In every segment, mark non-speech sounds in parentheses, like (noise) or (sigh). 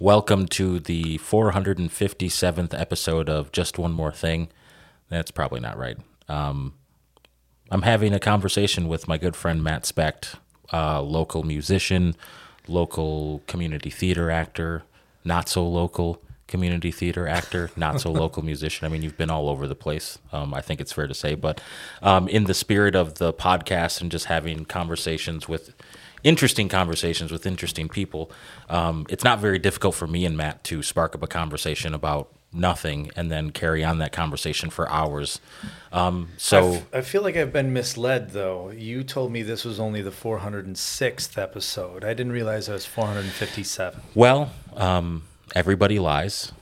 Welcome to the 457th episode of Just One More Thing. That's probably not right. Um, I'm having a conversation with my good friend Matt Specht, uh, local musician, local community theater actor, not so local community theater actor, not so (laughs) local musician. I mean, you've been all over the place. Um, I think it's fair to say, but um, in the spirit of the podcast and just having conversations with interesting conversations with interesting people, um, it's not very difficult for me and Matt to spark up a conversation about nothing and then carry on that conversation for hours. Um, so I, f- I feel like I've been misled, though. You told me this was only the 406th episode. I didn't realize it was 457. Well, um, everybody lies.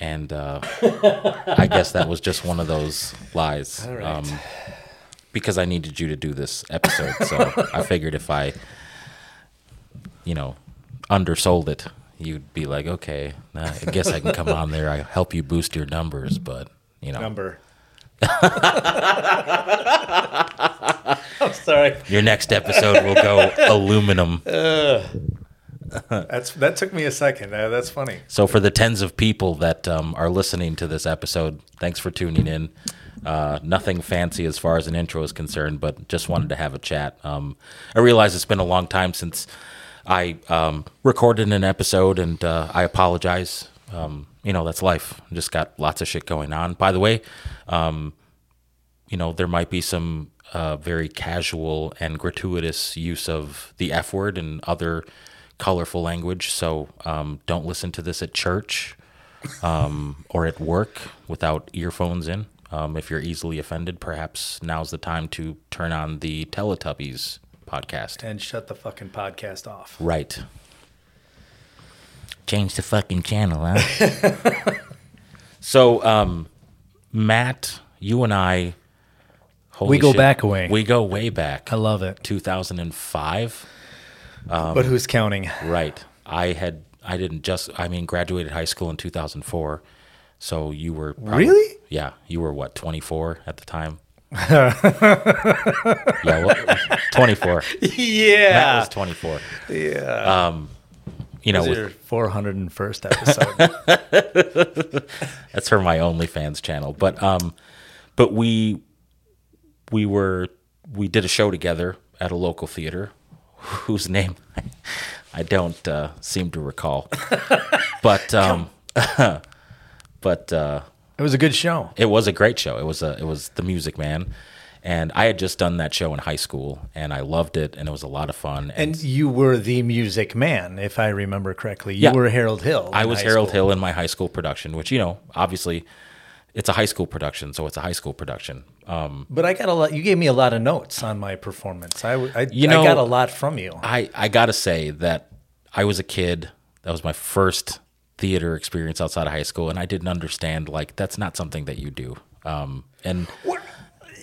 And uh, I guess that was just one of those lies. (laughs) All right. Um, because I needed you to do this episode. So I (laughs) figured if I, you know, undersold it, you'd be like, okay, nah, I guess I can come on there. I help you boost your numbers, but, you know, Number. (laughs) I'm sorry. your next episode will go aluminum. (laughs) That's that took me a second. Uh, that's funny. So for the tens of people that um, are listening to this episode, thanks for tuning in. Uh, nothing fancy as far as an intro is concerned, but just wanted to have a chat. Um, I realize it's been a long time since I um, recorded an episode, and uh, I apologize. Um, you know, that's life. Just got lots of shit going on. By the way, um, you know, there might be some uh, very casual and gratuitous use of the F word and other colorful language. So um, don't listen to this at church um, or at work without earphones in. Um, if you're easily offended, perhaps now's the time to turn on the Teletubbies podcast. And shut the fucking podcast off. Right. Change the fucking channel, huh? (laughs) so, um, Matt, you and I. holy We go shit, back away. We go way back. I love it. 2005. but who's counting? Right. I had. I didn't just. I mean, graduated high school in 2004. So you were probably- Really? Yeah. You were what? 24 at the time. (laughs) yeah. Well, 24. Matt Yeah. was 24. yeah. Um, you know, with, your 401st episode. (laughs) That's for my OnlyFans channel. But um, but we we were we did a show together at a local theater, (laughs) whose name I don't uh, seem to recall. But um, but uh, it was a good show. it was a great show. It was a it was the Music Man. And I had just done that show in high school, and I loved it, and it was a lot of fun. And you were the music man, if I remember correctly. You Yeah. were Harold Hill. I was Harold school. Hill in my high school production, which you know, obviously, it's a high school production, so it's a high school production. Um, But I got a lot. You gave me a lot of notes on my performance. I, I, You I know- got a lot from you. I I gotta say that I was a kid. That was my first theater experience outside of high school, and I didn't understand like that's not something that you do. Um, and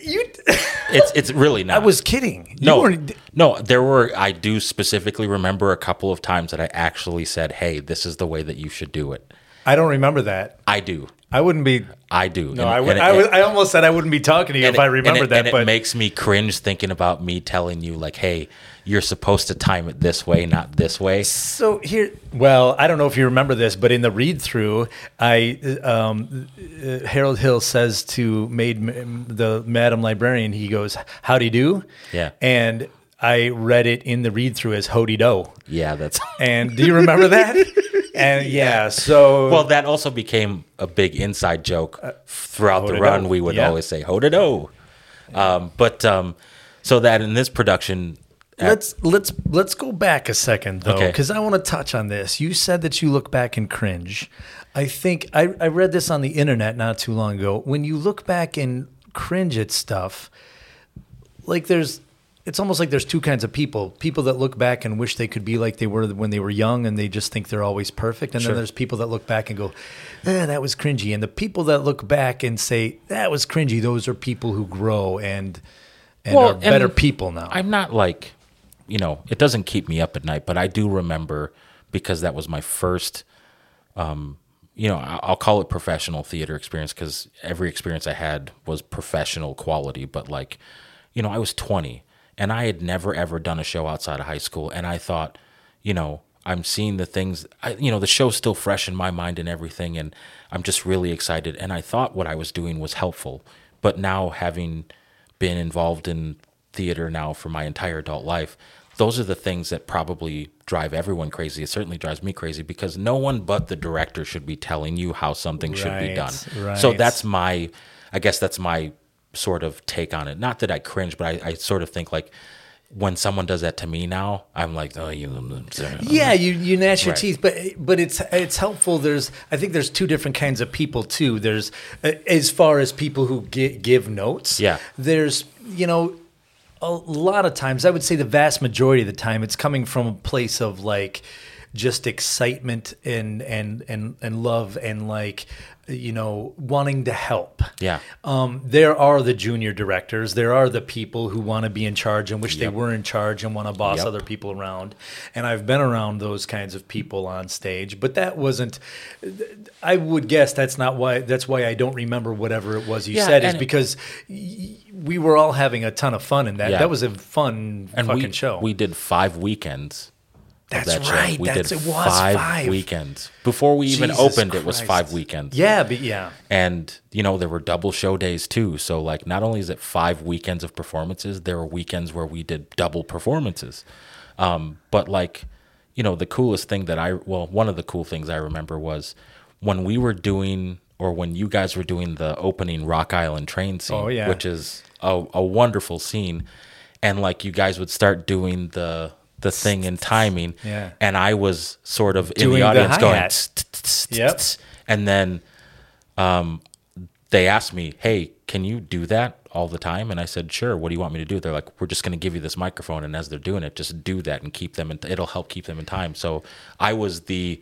You, (laughs) it's it's really not. I was kidding. You no weren't- no. There were I do specifically remember a couple of times that I actually said, "Hey, this is the way that you should do it." I don't remember that. I do. I wouldn't be. I do. No, I, would, I, would, I almost said I wouldn't be talking to you if I remembered and it, that. and but it makes me cringe thinking about me telling you like, "Hey, you're supposed to time it this way, not this way." So here, well, I don't know if you remember this, but in the read through, I um, uh, Harold Hill says to made the Madam Librarian, he goes, "Howdy do," Yeah. and I read it in the read through as "Hody do," Yeah, that's (laughs) and do you remember that? and (laughs) yeah, so well. That also became a big inside joke throughout the run. We would Yeah. always say "ho do." Um, but um, so that in this production, let's let's let's go back a second though, Okay. because I want to touch on this. You said that you look back and cringe. I think I, I read this on the internet not too long ago. When you look back and cringe at stuff, like there's it's almost like there's two kinds of people people that look back and wish they could be like they were when they were young and they just think they're always perfect and Sure. then there's people that look back and go eh, that was cringy and the people that look back and say that was cringy those are people who grow and and Well, are better people now I'm not like, you know, it doesn't keep me up at night, but I do remember because that was my first, um, you know, I'll call it professional theater experience because every experience I had was professional quality. But like, you know, I was 20 and I had never ever done a show outside of high school, and I thought, you know, I'm seeing the things. I, you know, the show's still fresh in my mind and everything, and I'm just really excited. And I thought what I was doing was helpful, but now having been involved in theater now for my entire adult life, those are the things that probably drive everyone crazy. It certainly drives me crazy because no one but the director should be telling you how something should be Right, done. So that's my, I guess that's my sort of take on it. Not that I cringe, but I, I sort of think like when someone does that to me now, I'm like, oh, you. Yeah, you you gnash your Right. teeth, but but it's it's helpful. There's I think there's two different kinds of people too. There's uh, as far as people who gi- give notes. Yeah. There's you know a lot of times I would say the vast majority of the time it's coming from a place of like just excitement and and and and love and like you know wanting to help. Yeah. Um, there are the junior directors. There are the people who want to be in charge and wish they were in charge and want to boss Yep. other people around. And I've been around those kinds of people on stage, but that wasn't. I would guess that's not why. That's why I don't remember whatever it was you Yeah, said. Is because y- we were all having a ton of fun in that. Yeah. That was a fun and fucking we, show. We did five weekends. That's that right. We That's- did it was five. weekends before we even Jesus opened. It was five weekends. yeah, but yeah. and you know there were double show days too. So like, not only is it five weekends of performances, there were weekends where we did double performances. Um, but like, you know, the coolest thing that I well, one of the cool things I remember was when we were doing or when you guys were doing the opening Rock Island train scene, Oh, yeah. which is a, a wonderful scene, and like you guys would start doing the the thing in timing, Yeah. and I was sort of in the audience going, "Tss, tss, tss, tss, Yep. tss," and then um, they asked me, "Hey, can you do that all the time?" And I said, "Sure. What do you want me to do?" They're like, "We're just going to give you this microphone, and as they're doing it, just do that and keep them. In it'll help keep them in time." So I was the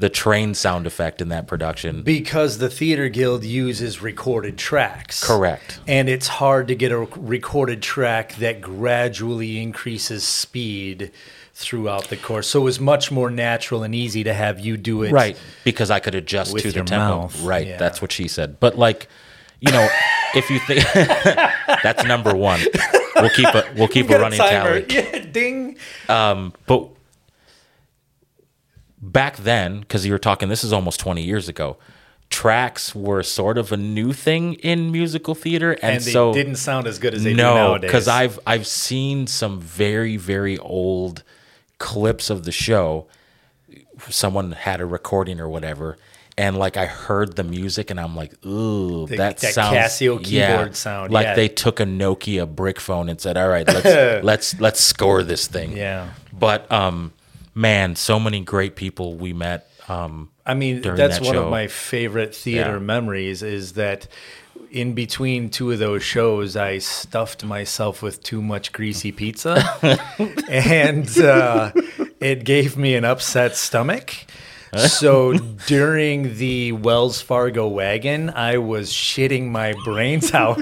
the train sound effect in that production. Because the Theater Guild uses recorded tracks. Correct. And it's hard to get a recorded track that gradually increases speed throughout the course. So it was much more natural and easy to have you do it. Right, because I could adjust to the tempo. mouth, Right, yeah. that's what she said. But like, you know, if you think (laughs) that's number one, we'll keep a we'll keep a running timer. tally. (laughs) Yeah, ding. Um, But back then, because you were talking, this is almost 20 years ago, tracks were sort of a new thing in musical theater. And, And they so, didn't sound as good as they do no, nowadays. because I've, I've seen some very, very old clips of the show. Someone had a recording or whatever. And like I heard the music, and I'm like, "Ooh, The- that, that sounds Casio yeah, sound, Like yeah. they took a Nokia brick phone and said, "All right, let's (laughs) let's let's score this thing." Yeah. But um, man, so many great people we met. Um, I mean, that's that one show. of my favorite theater Yeah. memories is that in between two of those shows, I stuffed myself with too much greasy pizza (laughs) and uh, it gave me an upset stomach. So (laughs) during the Wells Fargo wagon, I was shitting my brains (laughs) out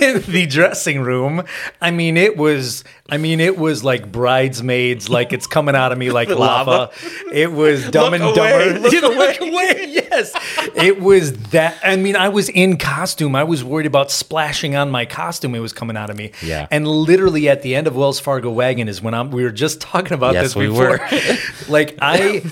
in the dressing room. I mean, it was, I mean, it was like bridesmaids, like it's coming out of me like (laughs) lava. It was dumb and away, dumber. look Look away. Yes. It was that. I mean, I was in costume. I was worried about splashing on my costume. It was coming out of me. Yeah. And literally at the end of Wells Fargo Wagon is when I'm, we were just talking about Yes, this we before. were. like I,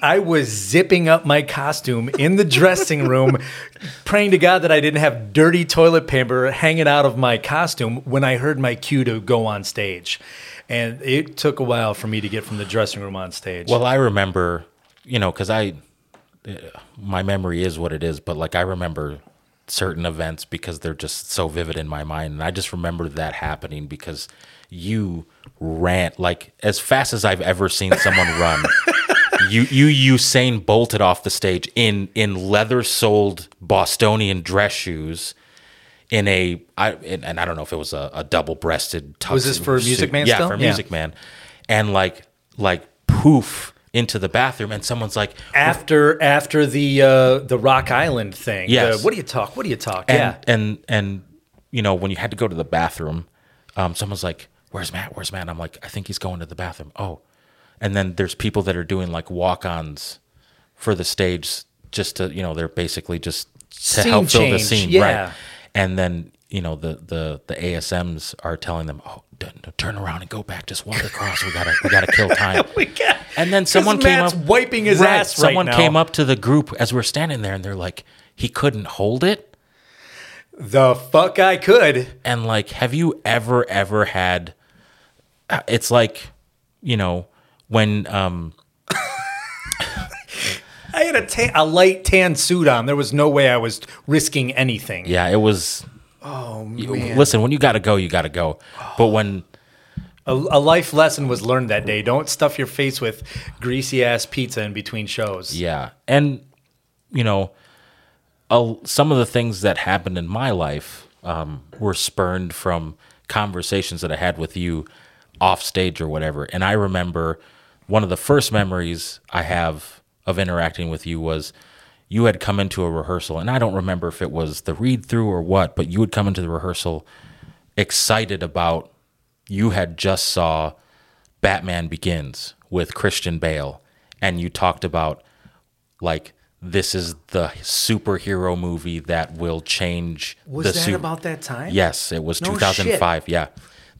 I was zipping up my costume in the dressing room, (laughs) praying to God that I didn't have dirty toilet paper hanging out of my costume when I heard my cue to go on stage. And it took a while for me to get from the dressing room on stage. well, I remember, you know, because I, uh, my memory is what it is, but like I remember certain events because they're just so vivid in my mind, and I just remember that happening because you ran like as fast as I've ever seen someone run. (laughs) you you Usain bolted off the stage in in leather soled Bostonian dress shoes. In a, I and, and I don't know if it was a, a double breasted. Was this for Music Man Yeah, still? for Yeah. Music Man, and like like poof into the bathroom, and someone's like, after after the uh, the Rock Island thing. Yes. The, what do you talk? What do you talk? and yeah. and and you know when you had to go to the bathroom, um, someone's like, "Where's Matt? Where's Matt?" I'm like, "I think he's going to the bathroom." Oh, and then there's people that are doing like walk-ons for the stage, just to you know they're basically just to Scene help fill the change, scene, yeah. right? And then you know the the the ASMs are telling them, "Oh, "D- d- turn around and go back. Just walk across. We gotta we gotta kill time. (laughs) We got- And then someone came Matt's up wiping his ass right Someone now. came up to the group as we are standing there, and they're like, "He couldn't hold it." The fuck I could. And like, have you ever ever had? uh, It's like, you know, when um (laughs) I had a, tan, a light tan suit on. There was no way I was risking anything. yeah, it was. Oh you- man. Listen, when you gotta go, you gotta go. But when A, a life lesson was learned that day. Don't stuff your face with greasy ass pizza in between shows. Yeah, and you know, a, some of the things that happened in my life um, were spurned from conversations that I had with you off stage or whatever. And I remember one of the first memories I have of interacting with you was you had come into a rehearsal, and I don't remember if it was the read through or what, but you would come into the rehearsal excited about you had just saw Batman Begins with Christian Bale, and you talked about like this is the superhero movie that will change Was the that su- about that time? Yes, it was No 2005. Yeah.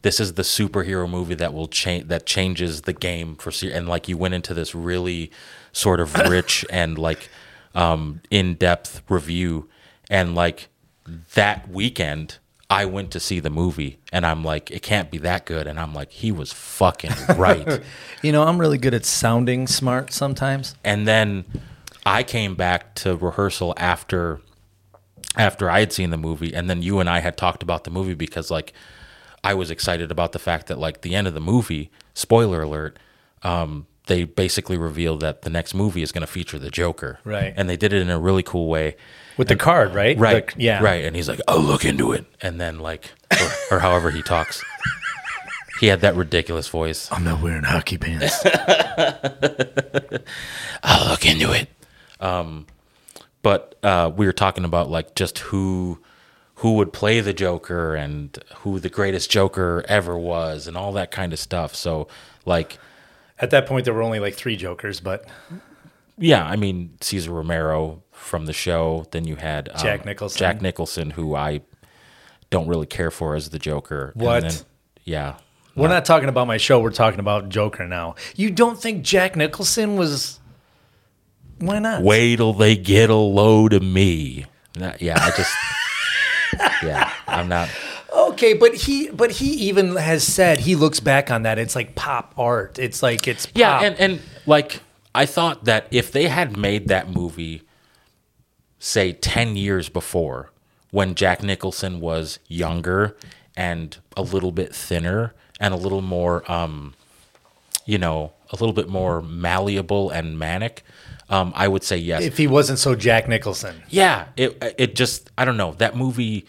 This is the superhero movie that will change that changes the game for se- and like you went into this really sort of (laughs) rich and like um in-depth review and like that weekend I went to see the movie and I'm like it can't be that good and I'm like he was fucking (laughs) right. You know, I'm really good at sounding smart sometimes. and then I came back to rehearsal after after I had seen the movie, and then you and I had talked about the movie because like I was excited about the fact that like the end of the movie, spoiler alert, um, they basically revealed that the next movie is going to feature the Joker, Right. And they did it in a really cool way, With the card, right? right? The- yeah. right. And he's like, "I'll look into it," and then like, or, or however he talks. (laughs) He had that ridiculous voice. I'm not wearing hockey pants. (laughs) I'll look into it. Um, but uh, we were talking about like just who who would play the Joker and who the greatest Joker ever was and all that kind of stuff. So like, At that point, there were only like three Jokers, but yeah, I mean Cesar Romero from the show. Then you had um, Jack Nicholson. Jack Nicholson, who I don't really care for as the Joker. And What? then- yeah. we're not talking about my show. We're talking about Joker now. You don't think Jack Nicholson was? Why not? Wait till they get a load of me. Yeah, I just. (laughs) yeah, I'm not. Okay, but he, but he even has said he looks back on that. It's like pop art. It's like it's pop. Yeah, and and like I thought that if they had made that movie, say ten years before, when Jack Nicholson was younger and a little bit thinner and a little more, um, you know, a little bit more malleable and manic, um, I would say yes. if he wasn't so Jack Nicholson. Yeah, it it just I don't know that movie.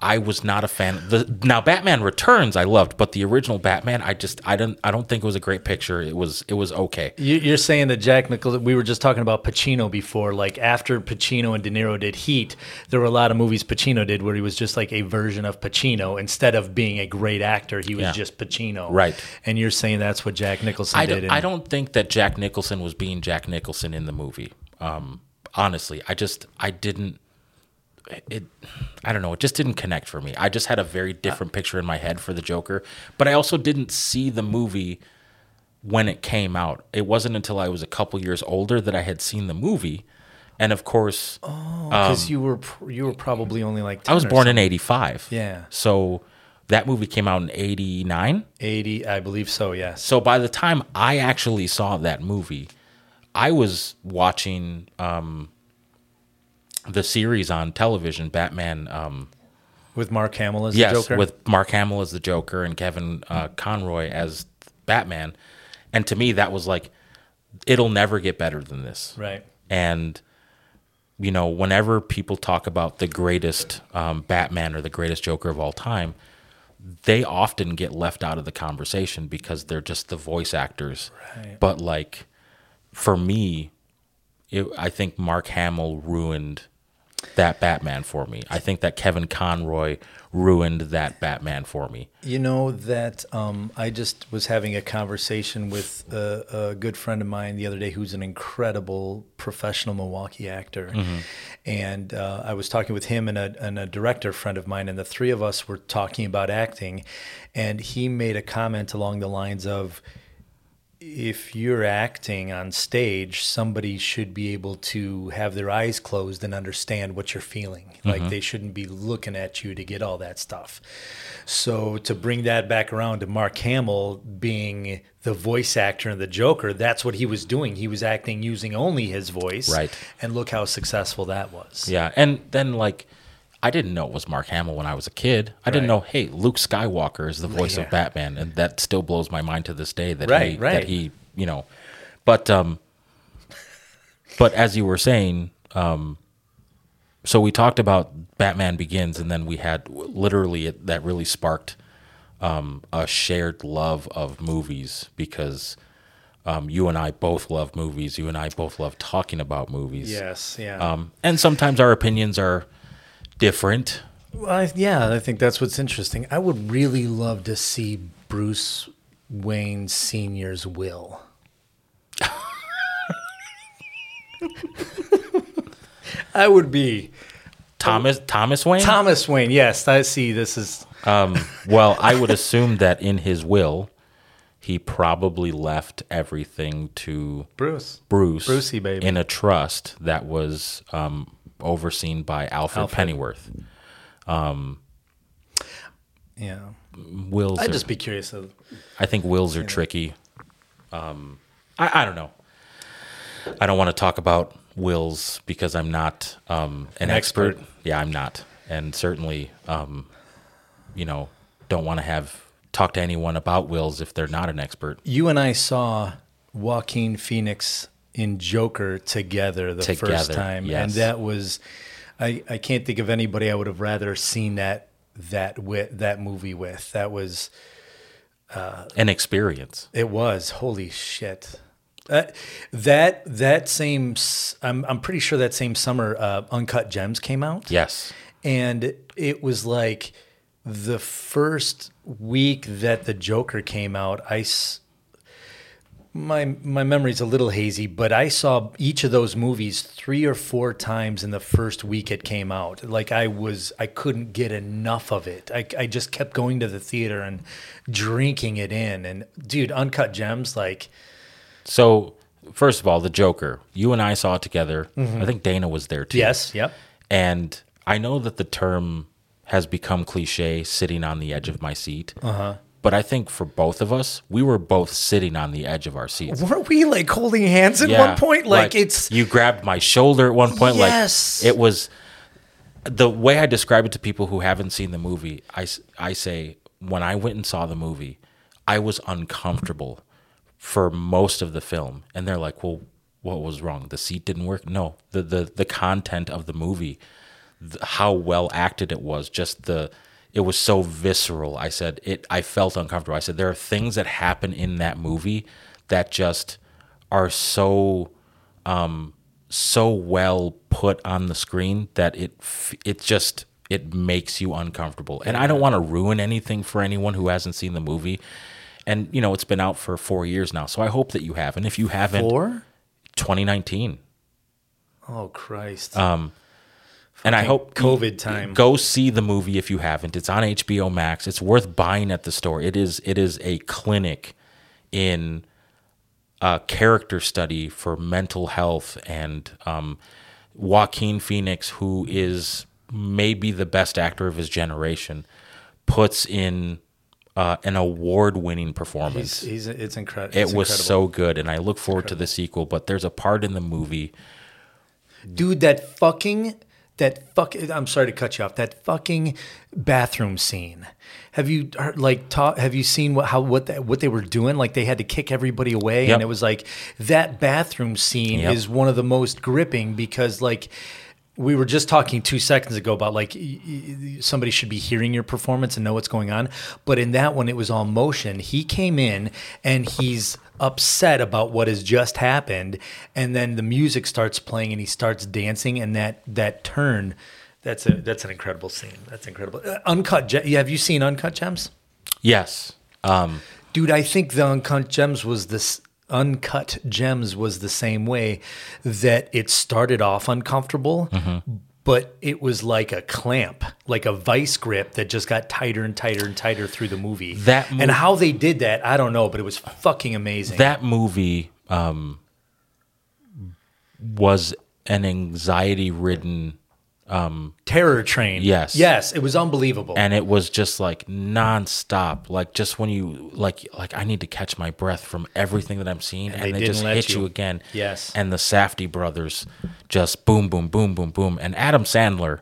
I was not a fan. The now Batman Returns I loved, but the original Batman I just I don't I don't think it was a great picture. It was it was okay. You- You're saying that Jack Nicholson. We were just talking about Pacino before. Like after Pacino and De Niro did Heat, there were a lot of movies Pacino did where he was just like a version of Pacino. Instead of being a great actor, he was Yeah. just Pacino. Right. And you're saying that's what Jack Nicholson I did. don't, in- I don't think that Jack Nicholson was being Jack Nicholson in the movie. Um, honestly, I just I didn't. It, I don't know. It just didn't connect for me. I just had a very different picture in my head for the Joker, but I also didn't see the movie when it came out. It wasn't until I was a couple years older that I had seen the movie, and of course, because you were you were probably only like 10 I was or born in '85. Yeah. So that movie came out in '89. 80, I believe so. Yes. So by the time I actually saw that movie, I was watching um, the series on television, Batman. Um, With Mark Hamill as yes, the Joker. with Mark Hamill as the Joker and Kevin uh, Conroy as Batman. And to me, that was like, it'll never get better than this. right. And you know, whenever people talk about the greatest um, Batman or the greatest Joker of all time, they often get left out of the conversation because they're just the voice actors. Right. But like, for me, it, I think Mark Hamill ruined that Batman for me. I think that Kevin Conroy ruined that Batman for me. You know that um, I just was having a conversation with a, a, good friend of mine the other day who's an incredible professional Milwaukee actor. Mm-hmm. And uh, I was talking with him and a, and a director friend of mine, and the three of us were talking about acting. And he made a comment along the lines of, if you're acting on stage, somebody should be able to have their eyes closed and understand what you're feeling. Mm-hmm. Like they shouldn't be looking at you to get all that stuff. So to bring that back around to Mark Hamill being the voice actor and the Joker, that's what he was doing. He was acting using only his voice. Right. And look how successful that was. Yeah. And then like I didn't know it was Mark Hamill when I was a kid. I didn't know, hey, Luke Skywalker is the voice yeah. of Batman, and that still blows my mind to this day that right, he right. that he, you know. But um but as you were saying, um so we talked about Batman Begins and then we had literally it, that really sparked um a shared love of movies because um, you and I both love movies. You and I both love talking about movies. Yes, yeah. Um, and sometimes our opinions are different. Well, I, yeah, I think that's what's interesting. I would really love to see Bruce Wayne Senior's will. (laughs) I would be Thomas Thomas Wayne. Thomas Wayne. Yes, I see. This is. Um, (laughs) well, I would assume that in his will, he probably left everything to Bruce. Bruce, Brucey baby, in a trust that was um, overseen by Alfred, Alfred. Pennyworth. Um, yeah, wills. I'd are, just be curious. Of, I think wills are tricky. Um, I, I don't know. I don't want to talk about wills because I'm not um, an, an expert. expert. Yeah, I'm not, and certainly, um, you know, don't want to have talk to anyone about wills if they're not an expert. You and I saw Joaquin Phoenix in Joker together the together, first time, yes. and that was I, I can't think of anybody I would have rather seen that that with that movie with. That was uh, an experience. It was holy shit. Uh, that that same I'm I'm pretty sure that same summer uh, Uncut Gems came out. Yes, and it was like the first week that the Joker came out. I my my memory's a little hazy, but I saw each of those movies three or four times in the first week it came out. Like I was, I couldn't get enough of it. I, I just kept going to the theater and drinking it in. And dude, Uncut Gems, like. So first of all, the Joker. You and I saw it together. Mm-hmm. I think Dana was there too. Yes. Yep. And I know that the term has become cliche, sitting on the edge of my seat. Uh huh. But I think for both of us, we were both sitting on the edge of our seats. Weren't we like holding hands at yeah, one point? Like, like, it's you grabbed my shoulder at one point. Yes. Like it was the way I describe it to people who haven't seen the movie. I I say when I went and saw the movie, I was uncomfortable for most of the film, and they're like, "Well, what was wrong? The seat didn't work?" No, the the the content of the movie, the, how well acted it was, just the it was so visceral. I said it. I felt uncomfortable. I said there are things that happen in that movie that just are so um, so well put on the screen that it it just it makes you uncomfortable. And I don't want to ruin anything for anyone who hasn't seen the movie. And you know it's been out for four years now, so I hope that you have. And if you haven't, four, 2019. Oh Christ. Um, and I hope COVID time. Go see the movie if you haven't. It's on HBO Max. It's worth buying at the store. It is it is a clinic in a character study for mental health and um, Joaquin Phoenix, who is maybe the best actor of his generation, puts in uh, an award-winning performance. He's, he's it's, incredi- it's It was incredible. so good, and I look forward to the sequel. But there's a part in the movie, dude, that fucking that fuck I'm sorry to cut you off. That fucking bathroom scene. Have you heard, like taught, have you seen what how what the, what they were doing? Like they had to kick everybody away, yep. and it was like that bathroom scene yep. is one of the most gripping because like we were just talking two seconds ago about like somebody should be hearing your performance and know what's going on. But in that one, it was all motion. He came in and he's upset about what has just happened, and then the music starts playing and he starts dancing, and that that turn. That's a that's an incredible scene. That's incredible. Uh, Uncut. Have you seen Uncut Gems? Yes. Um, Dude, I think the Uncut Gems was this Uncut Gems was the same way that it started off uncomfortable, but it was like a clamp, like a vice grip that just got tighter and tighter and tighter through the movie. That and how they did that, I don't know, but it was fucking amazing. that movie um, was an anxiety ridden Um, Terror Train. Yes. Yes, it was unbelievable. and it was just like nonstop like just when you like like i need to catch my breath from everything that i'm seeing and, they they, didn't just hit you. you. again Yes. and the Safdie brothers just boom boom boom boom boom and adam sandler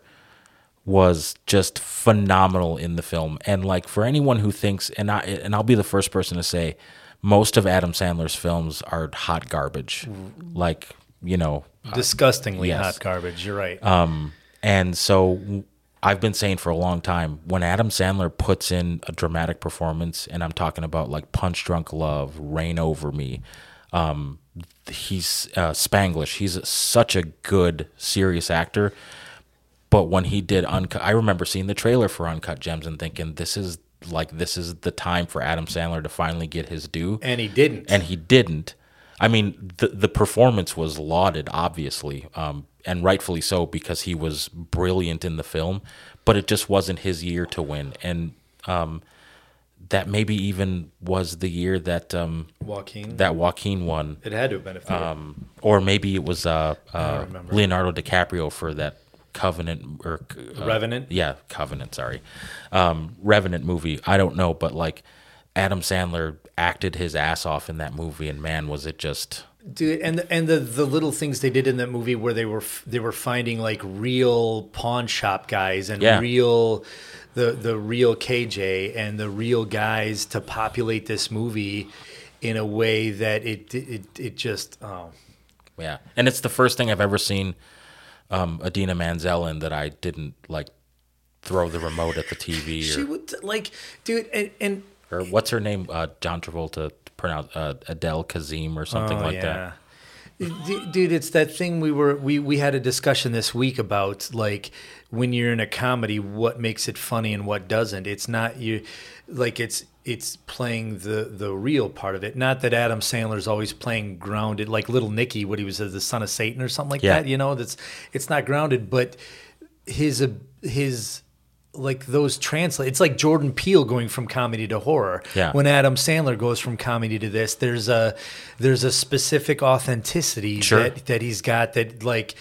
was just phenomenal in the film and like for anyone who thinks and i and i'll be the first person to say most of adam sandler's films are hot garbage mm. like you know uh, Disgustingly yes. hot garbage. You're right. Um, and so I've been saying for a long time when Adam Sandler puts in a dramatic performance, and I'm talking about like Punch Drunk Love, Reign Over Me, um, he's uh, Spanglish. He's such a good, serious actor. But when he did Uncut, I remember seeing the trailer for Uncut Gems and thinking, this is like, this is the time for Adam Sandler to finally get his due and he didn't. and he didn't. I mean, the the performance was lauded, obviously, um, and rightfully so because he was brilliant in the film. But it just wasn't his year to win, and um, that maybe even was the year that um, Joaquin. that Joaquin won, it had to have been um, or maybe it was uh, uh. Leonardo DiCaprio for that Covenant or uh, Revenant? Yeah, Covenant. Sorry, um, Revenant movie. I don't know, but like Adam Sandler acted his ass off in that movie, and man, was it just Dude, and the, and the the little things they did in that movie where they were f- they were finding like real pawn shop guys and Yeah. real the the real KG and the real guys to populate this movie in a way that it it it just oh yeah. And it's the first thing I've ever seen um, Idina Menzel in that I didn't like throw the remote at the TV she or, would like dude and, and or what's her name? Uh, John Travolta pronounce uh, Adele Kazim or something Oh, like that. D- Dude, it's that thing we were we we had a discussion this week about like when you're in a comedy, what makes it funny and what doesn't. It's not you, like it's it's playing the the real part of it. Not that Adam Sandler's always playing grounded, like Little Nicky, what he was as the son of Satan or something like Yeah. that. You know, that's it's not grounded, but his uh, his like those translate. It's like Jordan Peele going from comedy to horror. Yeah. When Adam Sandler goes from comedy to this, there's a there's a specific authenticity Sure. that that he's got that like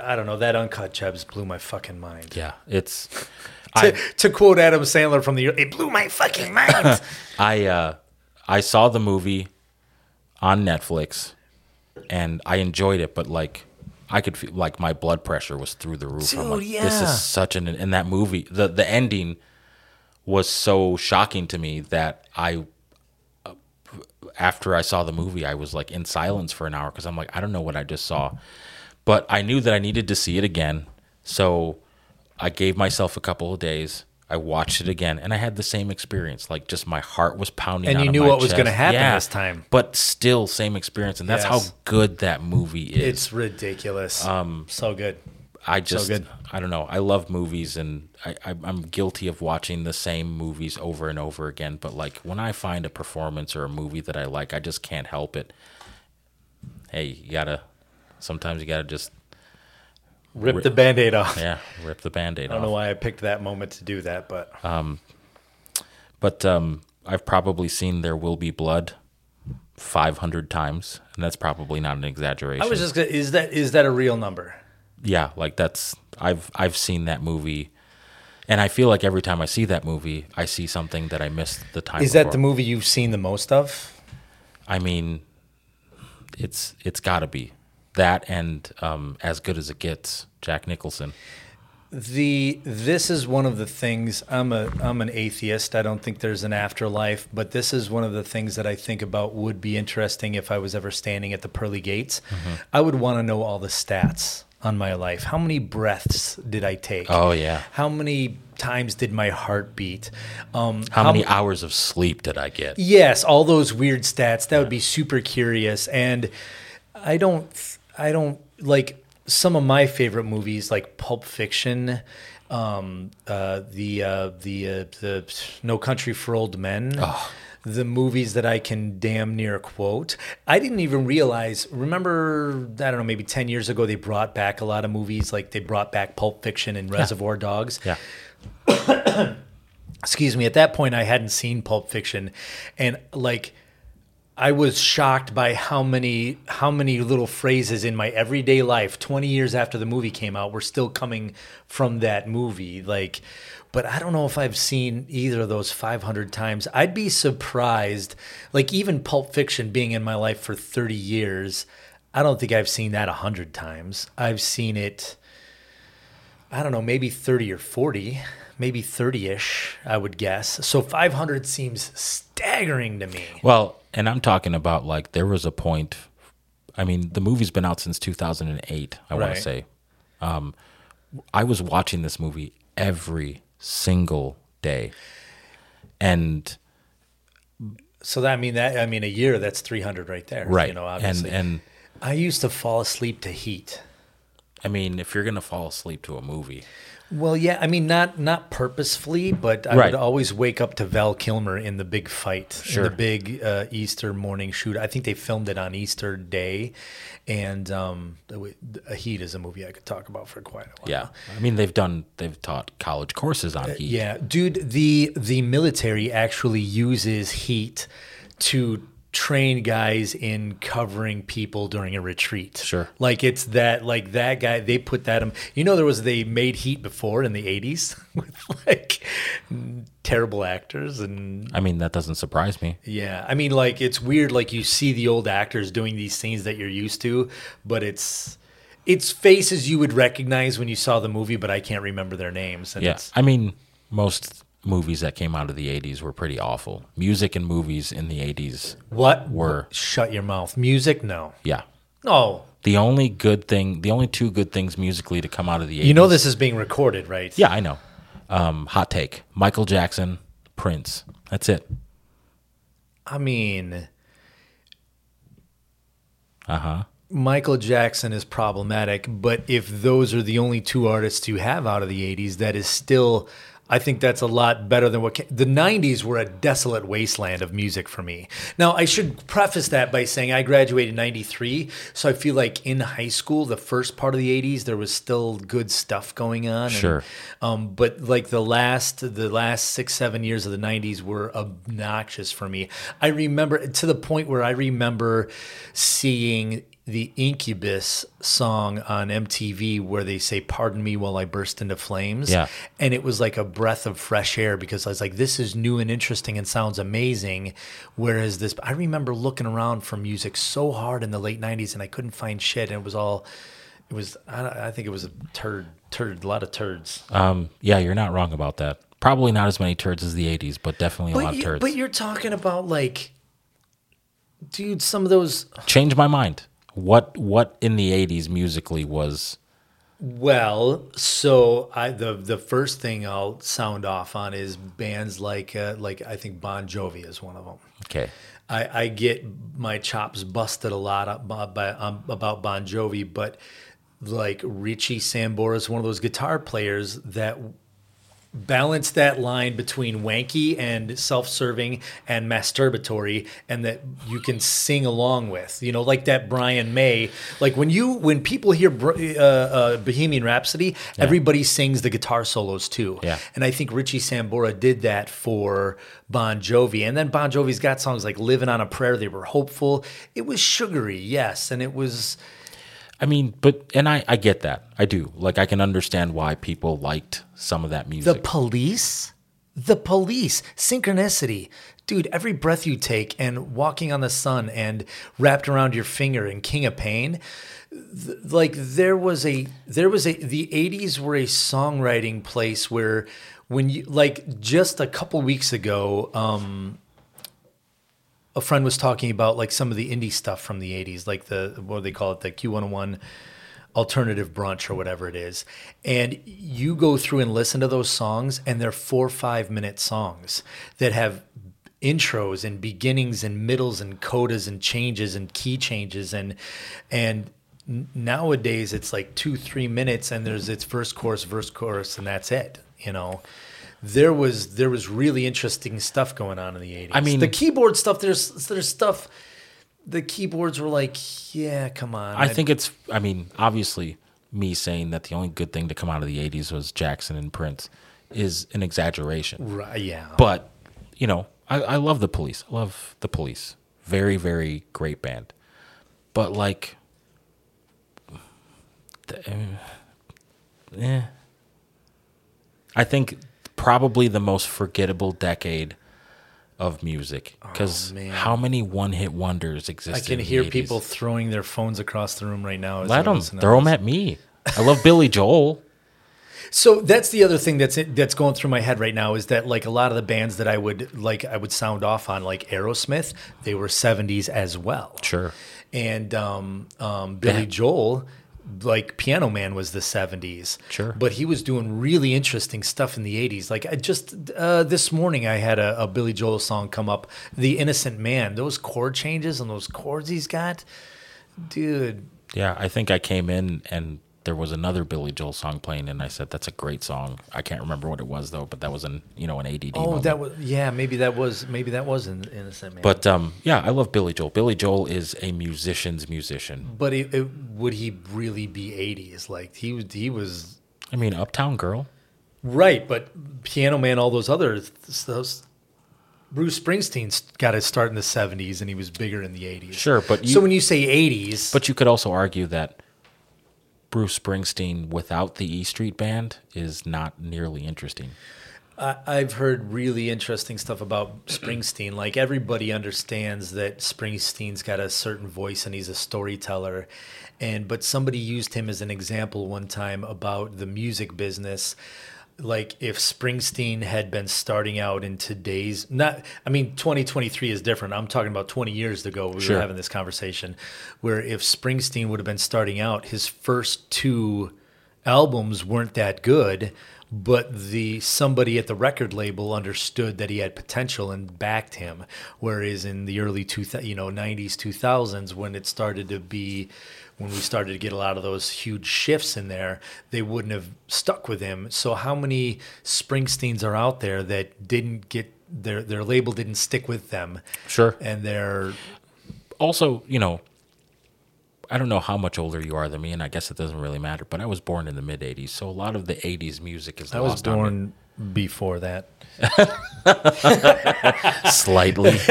I don't know that uncut gems blew my fucking mind. Yeah, it's. (laughs) To, I, to quote Adam Sandler from the it blew my fucking (laughs) mind. I uh, I saw the movie on Netflix, and I enjoyed it. But like, I could feel like my blood pressure was through the roof. I'm Dude, like, this is such an in that movie. The the ending was so shocking to me that I. uh, After I saw the movie, I was like in silence for an hour because I'm like, I don't know what I just saw, but I knew that I needed to see it again. So I gave myself a couple of days. I watched it again, and I had the same experience. Like, just my heart was pounding. And you knew what was gonna happen this time. But still, same experience, and that's Yes. how good that movie is. it's ridiculous. Um, so good. I just, so good. I don't know. I love movies, and I, I, I'm guilty of watching the same movies over and over again. But like when I find a performance or a movie that I like, I just can't help it. Hey, you gotta. Sometimes you gotta just, Rip the band-aid off. yeah, rip the band-aid I don't know why I picked that moment to do that, but But um, I've probably seen There Will Be Blood 500 times, and that's probably not an exaggeration. I was just gonna, is that is that a real number? yeah, like that's I've I've seen that movie, and I feel like every time I see that movie, I see something that I missed the time. Is that the movie you've seen the most of? I mean, it's it's got to be that and um, as good as it gets, Jack Nicholson. The this is one of the things I'm a I'm an atheist. I don't think there's an afterlife, but this is one of the things that I think about would be interesting if I was ever standing at the pearly gates. I would want to know all the stats on my life? How many breaths did I take? Oh, yeah. How many times did my heart beat? Um, How, many hours of sleep did I get? Yes, all those weird stats. That would be super curious. And I don't, I don't like some of my favorite movies, like Pulp Fiction, um, uh, the uh, the uh, the No Country for Old Men. The movies that I can damn near quote. I didn't even realize. Remember, I don't know, maybe ten years ago, they brought back a lot of movies. Like they brought back Pulp Fiction and Reservoir Dogs Yeah. (coughs) excuse me at that point i hadn't seen pulp fiction and like i was shocked by how many how many little phrases in my everyday life 20 years after the movie came out were still coming from that movie. Like but i don't know if i've seen either of those 500 times. I'd be surprised like even pulp fiction being in my life for 30 years i don't think i've seen that 100 times. I've seen it I don't know, maybe 30 or 40, maybe 30 ish, I would guess. So 500 seems staggering to me. Well, and I'm talking about like there was a point. I mean, the movie's been out since 2008. I want to say, um, I was watching this movie every single day, and So that I mean that I mean a year that's 300 right there. right, You know, obviously. and and I used to fall asleep to Heat. I mean, if you're gonna fall asleep to a movie, Well, yeah, I mean not not purposefully, but I Right. would always wake up to Val Kilmer in the big fight, Sure. in the big uh, Easter morning shoot. I think they filmed it on Easter Day, and um, Heat is a movie I could talk about for quite a while. yeah, I mean they've done they've taught college courses on heat. Uh, Yeah, dude, the the military actually uses heat to train guys in covering people during a retreat. Sure. Like it's that like that guy they put that um you know there was they made heat before in the 80s (laughs) with like terrible actors and I mean that doesn't surprise me. yeah, I mean like it's weird like you see the old actors doing these scenes that you're used to, but it's it's faces you would recognize when you saw the movie, but I can't remember their names. And Yeah, it's, I mean most movies that came out of the 80s were pretty awful. Music and movies in the 80s What were Shut your mouth. Music? No. yeah. No. The only good thing, the only two good things musically to come out of the 80s. You know this is being recorded, right? Yeah, I know. Um, hot take: Michael Jackson, Prince. That's it. I mean, Uh huh. Michael Jackson is problematic, but if those are the only two artists you have out of the 80s, that is still, I think that's a lot better than what ca- the 90s were a desolate wasteland of music for me. Now, I should preface that by saying I graduated in 93, so I feel like in high school, the first part of the 80s, there was still good stuff going on. and, Sure. um, but like the last the last six seven years of the 90s were obnoxious for me i remember to the point where i remember seeing the incubus song on mtv where they say pardon me while i burst into flames Yeah. and it was like a breath of fresh air because i was like this is new and interesting and sounds amazing whereas this i remember looking around for music so hard in the late 90s and i couldn't find shit and it was all it was i, I think it was a turd turd a lot of turds Um, yeah, you're not wrong about that. Probably not as many turds as the '80s, but definitely a lot But, of turds. but you're talking about like, dude, some of those. Change my mind. What what in the '80s musically was? Well, so I the the first thing I'll sound off on is bands like uh, like I think Bon Jovi is one of them. Okay. I, I get my chops busted a lot by, by, um, about Bon Jovi, but like Richie Sambora is one of those guitar players that balance that line between wanky and self-serving and masturbatory and that you can sing along with. You know like that brian may like when you when people hear uh, uh, bohemian rhapsody everybody sings the guitar solos too. Yeah. and i think richie sambora did that for bon jovi. And then bon jovi's got songs like living on a prayer they were hopeful. It was sugary yes. And it was I mean, but and I I get that. I do. Like I can understand why people liked some of that music. The police? The police. Synchronicity. Dude, every breath you take and walking on the sun and wrapped around your finger and King of Pain. th- Like there was a there was a the 80s were a songwriting place where when you like just a couple weeks ago um a friend was talking about like some of the indie stuff from the 80s like the what do they call it the Q101 alternative brunch or whatever it is, and you go through and listen to those songs, and they're four five minute songs that have intros and beginnings and middles and codas and changes and key changes. And and nowadays it's like two three minutes and there's its verse chorus verse chorus and that's it you know there was there was really interesting stuff going on in the 80s I mean- the keyboard stuff there's there's stuff the keyboards were like yeah come on I think it's. I mean, obviously, me saying that the only good thing to come out of the '80s was Jackson and Prince is an exaggeration. Right, yeah But you know, I, I love the Police. I love the Police. Very, very great band. But like, the, uh, eh. I think probably the most forgettable decade of music because Oh, how many one-hit wonders exist? I can hear 80s? people throwing their phones across the room right now. as Let they're them throw them at me. I love Billy Joel. So that's the other thing that's that's going through my head right now is that like a lot of the bands that I would like I would sound off on like Aerosmith, they were 70s as well. Sure. And um, um, Billy Yeah. Joel, like Piano Man was the 70s. Sure. But he was doing really interesting stuff in the 80s. Like I just uh, this morning I had a, a Billy Joel song come up, The Innocent Man. Those chord changes and those chords he's got, dude. Yeah, I think I came in and there was another Billy Joel song playing, and I said that's a great song. I can't remember what it was though, but that was an you know an ADD. Oh, moment. that was yeah. Maybe that was maybe that was an Innocent Man. But um, yeah, I love Billy Joel. Billy Joel is a musician's musician. But it, it, would he really be 80s? Like he was, he was I mean, Uptown Girl. right. But Piano Man, all those other those. Bruce Springsteen's got his start in the 70s, and he was bigger in the 80s. Sure, but you, so when you say 80s, but you could also argue that Bruce Springsteen without the E Street Band is not nearly interesting. I've heard really interesting stuff about Springsteen. Like everybody understands that Springsteen's got a certain voice and he's a storyteller. And but somebody used him as an example one time about the music business. Like if Springsteen had been starting out in today's not I mean 2023 is different. I'm talking about 20 years ago we Sure. were having this conversation where if Springsteen would have been starting out his first two albums weren't that good, but the somebody at the record label understood that he had potential and backed him. Whereas in the early two, you know, nineties, two thousands, when it started to be, when we started to get a lot of those huge shifts in there, they wouldn't have stuck with him. So how many Springsteens are out there that didn't get their their label didn't stick with them, Sure. and they're also, you know, I don't know how much older you are than me, and I guess it doesn't really matter. But I was born in the mid '80s, so a lot of the '80s music is I was lost on me. born before that. (laughs) slightly. (laughs)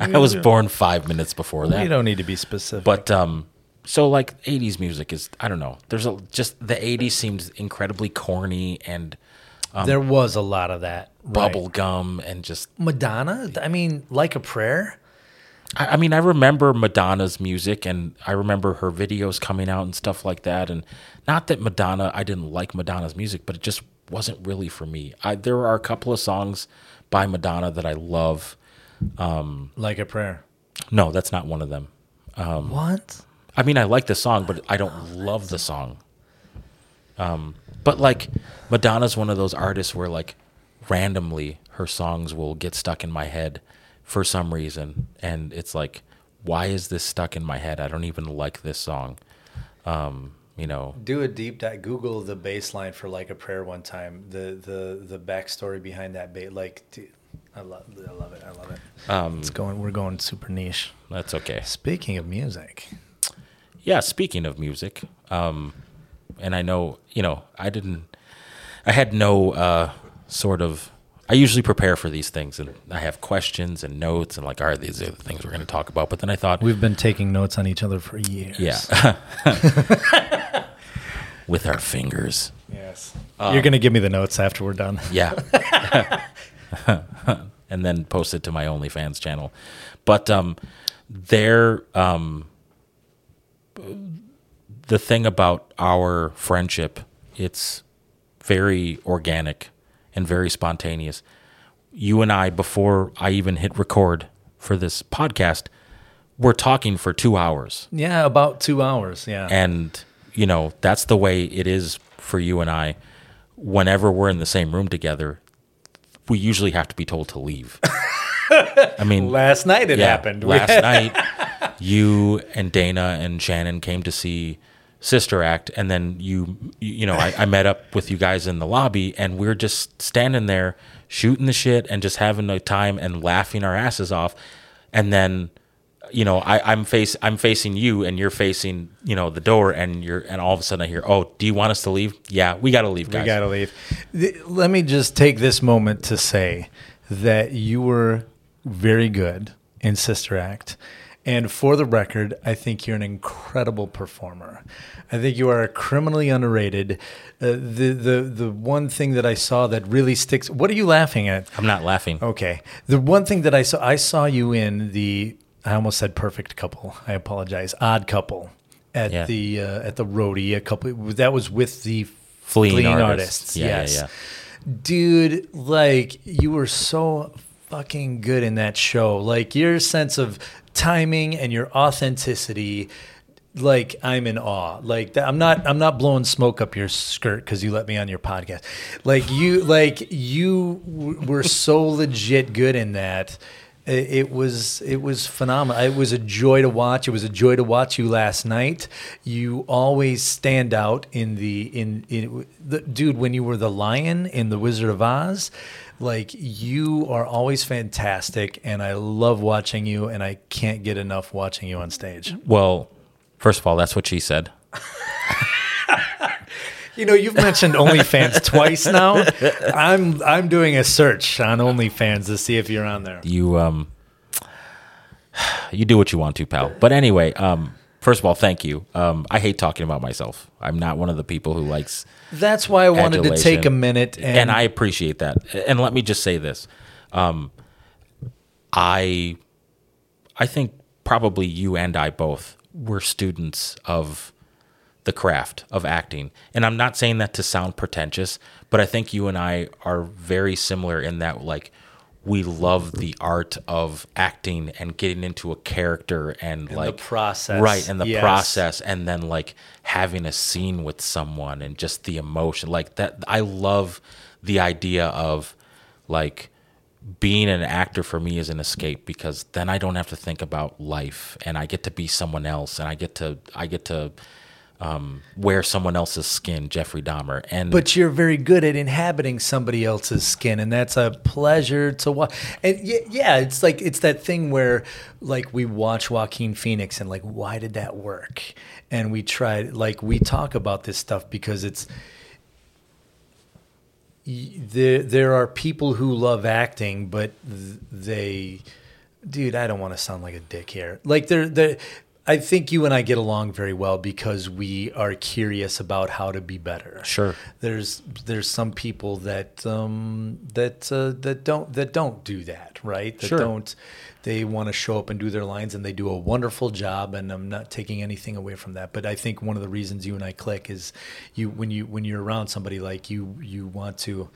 I was born five minutes before that. You don't need to be specific. But um, so like '80s music is I don't know. There's a just the '80s seems incredibly corny and there was a lot of that. right. bubble gum and just. Madonna? I mean, like a prayer? I, I mean, I remember Madonna's music and I remember her videos coming out and stuff like that. And not that Madonna, I didn't like Madonna's music, but it just wasn't really for me. I, there are a couple of songs by Madonna that I love. Um, like a prayer. No, that's not one of them. Um, what? I mean, I like the song, but I don't love the song. Um, but like Madonna's one of those artists where like randomly her songs will get stuck in my head for some reason, and it's like, why is this stuck in my head? I don't even like this song. Um, you know, Do a deep dive. Google the baseline for like a prayer one time. The the the backstory behind that bait. Like, dude, I love I love it. I love it. um, It's going. We're going super niche. that's okay. Speaking of music, Yeah, speaking of music, um, and I know, you know, I didn't, I had no uh, sort of. I usually prepare for these things, and I have questions and notes, and like, all right, these are the things we're going to talk about. But then I thought, we've been taking notes on each other for years. yeah, (laughs) with our fingers, Yes. You're gonna give me the notes after we're done. (laughs) yeah, (laughs) and then post it to my OnlyFans channel. But um, there, um, the thing about our friendship, it's very organic and very spontaneous. You and I, before I even hit record for this podcast, we're talking for two hours. Yeah, about two hours. Yeah. And, you know, that's the way it is for you and I. Whenever we're in the same room together, we usually have to be told to leave. (laughs) I mean, last night it yeah, happened. Last (laughs) night, you and Dana and Shannon came to see Sister Act, and then you, you know, I, I met up with you guys in the lobby, and we are just standing there shooting the shit and just having a time and laughing our asses off, and then. You know, I, I'm face I'm facing you, and you're facing you know the door, and you're and all of a sudden I hear, "Oh, do you want us to leave?" Yeah, we got to leave, guys. We got to leave. Let me just take this moment to say that you were very good in Sister Act. And for the record, I think you're an incredible performer. I think you are criminally underrated. Uh, the the the one thing that I saw that really sticks. What are you laughing at? I'm not laughing. Okay. The one thing that I saw, I saw you in the. I almost said perfect couple. I apologize. Odd couple at Yeah. the uh, at the roadie. A couple that was with the Fleeing artists. Yeah, yeah, yes, yeah. dude. Like you were so fucking good in that show. Like your sense of timing and your authenticity. Like I'm in awe. Like I'm not. I'm not blowing smoke up your skirt because you let me on your podcast. Like you. Like you w- were so legit good in that. It was it was phenomenal. It was a joy to watch. It was a joy to watch you last night. You always stand out in the in in the dude when you were the lion in the Wizard of Oz. Like you are always fantastic, and I love watching you, and I can't get enough watching you on stage. Well, first of all, that's what she said. (laughs) You know, you've mentioned OnlyFans twice now. I'm I'm doing a search on OnlyFans to see if you're on there. you um (sighs) you do what you want to pal but anyway um first of all thank you. Um i hate talking about myself. I'm not one of the people who likes That's why I wanted to take a minute and, and, i appreciate that. And let me just say this. Um i i think probably you and i both were students of the craft of acting. And I'm not saying that to sound pretentious, but I think you and I are very similar in that like we love the art of acting and getting into a character and, like the process. Right, and the Yes. process and then like having a scene with someone and just the emotion. Like that I love the idea of like being an actor for me is an escape because then I don't have to think about life and I get to be someone else and I get to I get to um, wear someone else's skin, Jeffrey Dahmer. And but you're very good at inhabiting somebody else's skin and that's a pleasure to watch and yeah, it's like it's that thing where like we watch joaquin phoenix and like why did that work and we try like we talk about this stuff because it's there there are people who love acting but they dude i don't want to sound like a dick here like they're they I think you and I get along very well because we are curious about how to be better Sure. there's there's some people that um, that uh, that don't that don't do that right that Sure. don't they want to show up and do their lines and they do a wonderful job and I'm not taking anything away from that but I think one of the reasons you and I click is you when you when you're around somebody like you you want to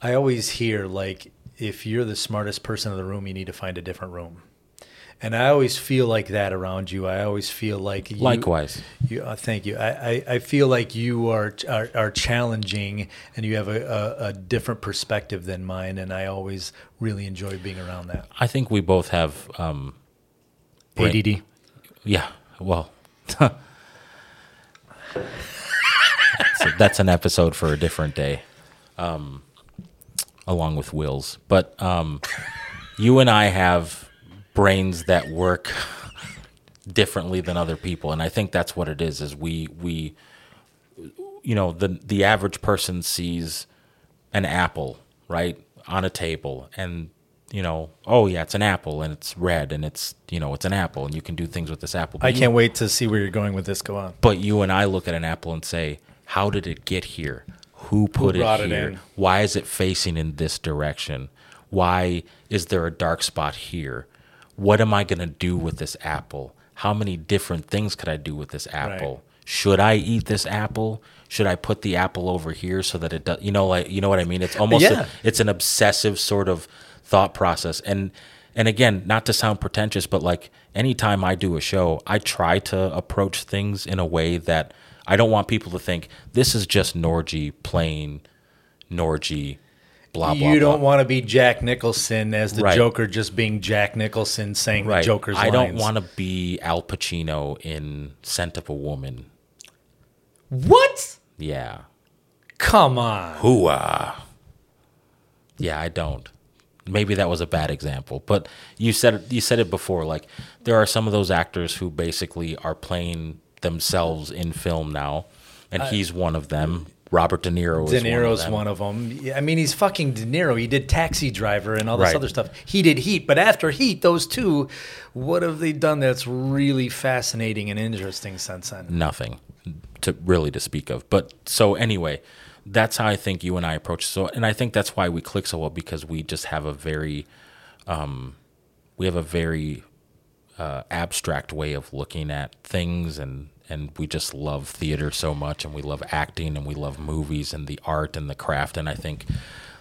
I always hear like if you're the smartest person in the room you need to find a different room and I always feel like that around you I always feel like you, likewise. you, uh, thank you. I, I, I feel like you are, are are challenging, and you have a, a, a different perspective than mine, and I always really enjoy being around that. I think we both have um, brain- ADD. Yeah. Well, (laughs) so that's an episode for a different day, um, along with Will's. But um, you and I have brains that work differently than other people, and I think that's what it is. Is we we, you know, the the average person sees an apple right on a table and you know oh yeah it's an apple and it's red and it's you know it's an apple and you can do things with this apple I But you- can't wait to see where you're going with this. Go on. but you and I look at an apple and say, how did it get here? Who put brought it it here? in? Why is it facing in this direction? Why is there a dark spot here? What am I going to do with this apple? How many different things could I do with this apple? Should I eat this apple? Should I put the apple over here so that it does? You know, like you know what I mean. It's almost Yeah. a, it's an obsessive sort of thought process, and and again, not to sound pretentious, but like anytime I do a show, I try to approach things in a way that I don't want people to think this is just Norgie playing Norgie, blah blah. you don't blah. want to be Jack Nicholson as the Right. Joker, just being Jack Nicholson saying right. the Joker's I don't want to be Al Pacino in Scent of a Woman. What? Yeah. Come on. Hooah. Yeah, I don't. Maybe that was a bad example, but you said it, you said it before. Like there are some of those actors who basically are playing themselves in film now, and he's one of them. Robert De Niro is De Niro's one one of them. of them. I mean, he's fucking De Niro. He did Taxi Driver and all this Right. other stuff. He did Heat, but after Heat, those two, what have they done that's really fascinating and interesting since then? Nothing to really to speak of. But so anyway, that's how I think you and I approach. So, and I think that's why we click so well because we just have a very, um, we have a very uh, abstract way of looking at things and and we just love theater so much and we love acting and we love movies and the art and the craft and I think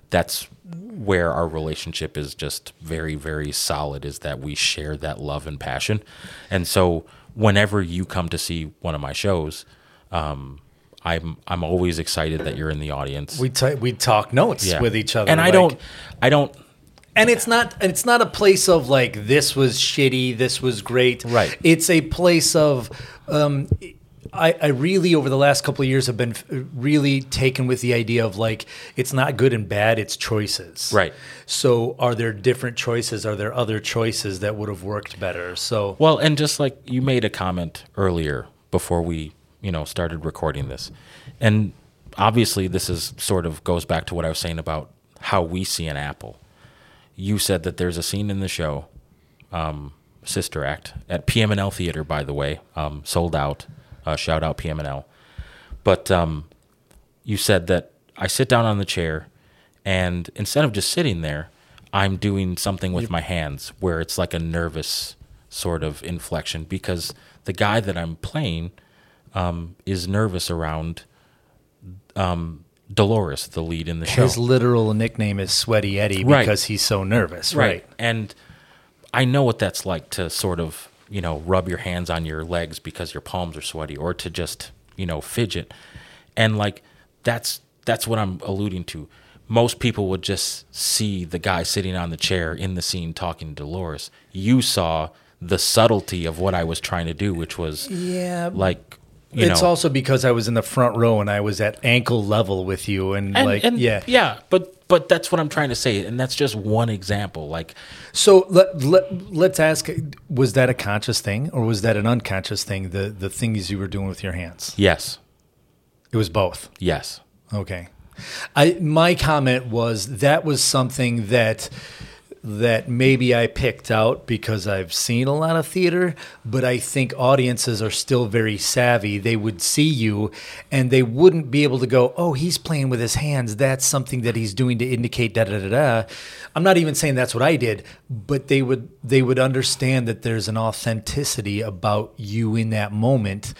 that's where our relationship is just very very solid is that we share that love and passion and so whenever you come to see one of my shows um, I'm I'm always excited that you're in the audience We t- we talk notes Yeah. with each other, and I like- don't I don't and it's not it's not a place of like this was shitty, this was great. Right. It's a place of um, I, I really over the last couple of years have been f- really taken with the idea of like it's not good and bad, it's choices. Right. So are there different choices? Are there other choices that would have worked better? So Well, and just like you made a comment earlier before we, you know, started recording this. And obviously this is sort of goes back to what I was saying about how we see an apple. You said that there's a scene in the show, um, Sister Act, at PM&L Theater, by the way, um, sold out. Uh, shout out PM&L. But um, you said that I sit down on the chair, and instead of just sitting there, I'm doing something with my hands where it's like a nervous sort of inflection because the guy that I'm playing um, is nervous around um, Dolores, the lead in the show. his literal nickname is Sweaty Eddie Right. because he's so nervous. Right. And I know what that's like to sort of, you know, rub your hands on your legs because your palms are sweaty or to just, you know, fidget. And like that's that's what I'm alluding to. Most people would just see the guy sitting on the chair in the scene talking to Dolores. You saw the subtlety of what I was trying to do, which was Yeah. like you it's know also because I was in the front row and I was at ankle level with you and, and, like and yeah. yeah, but but that's what I'm trying to say, and that's just one example. Like So let, let let's ask: Was that a conscious thing or was that an unconscious thing? The the things you were doing with your hands. yes, It was both. yes, Okay. I my comment was that was something that that maybe I picked out because I've seen a lot of theater, but I think audiences are still very savvy. They would see you and they wouldn't be able to go, "Oh, he's playing with his hands. That's something that he's doing to indicate da da da da." I'm not even saying that's what I did, but they would they would understand that there's an authenticity about you in that moment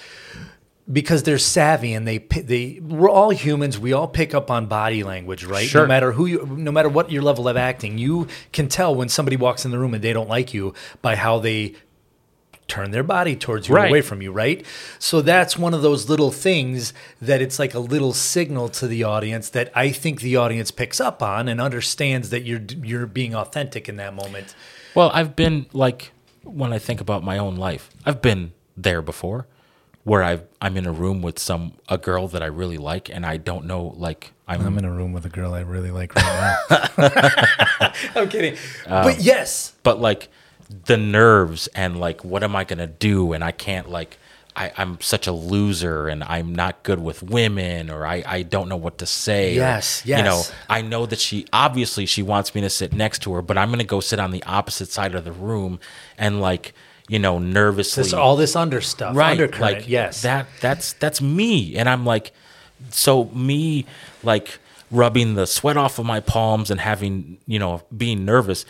because they're savvy and they they we're all humans. We all pick up on body language right? Sure. no matter who you no matter what your level of acting you can tell when somebody walks in the room and they don't like you by how they turn their body towards you Right. away from you right? So that's one of those little things that it's like a little signal to the audience that I think the audience picks up on and understands that you're you're being authentic in that moment. Well, I've been like when I think about my own life, I've been there before, where I I'm in a room with some a girl that I really like, and I don't know like I'm, I'm in a room with a girl I really like right now (laughs) I'm kidding um, but yes but like the nerves and like what am I gonna do, and I can't like. I, I'm such a loser and I'm not good with women or I, I don't know what to say. or, Yes, You know. I know that she obviously she wants me to sit next to her, but I'm gonna go sit on the opposite side of the room and like, you know, nervously. This all this under stuff undercurrent like yes. that that's that's me. And i'm like so me like rubbing the sweat off of my palms and having you know being nervous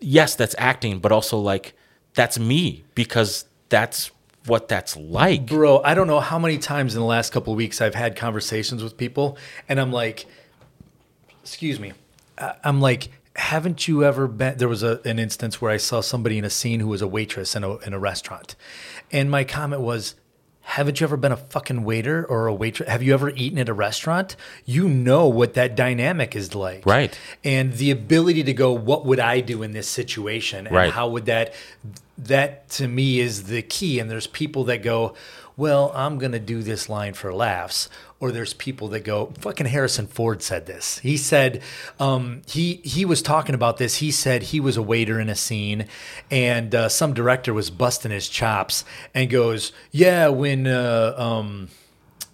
yes that's acting but also like that's me because that's what that's like. Bro, I don't know how many times in the last couple of weeks I've had conversations with people, and I'm like, excuse me, I'm like, haven't you ever been? There was a, an instance where I saw somebody in a scene who was a waitress in a in a restaurant, and my comment was. Haven't you ever been a fucking waiter or a waitress? Have you ever eaten at a restaurant? You know what that dynamic is like. Right. And the ability to go, what would I do in this situation? And Right. how would that, that to me is the key. And there's people that go, well, I'm going to do this line for laughs. Or there's people that go, fucking Harrison Ford said this. He said, um, he, he was talking about this. He said he was a waiter in a scene and uh, some director was busting his chops and goes, yeah, when, uh, um,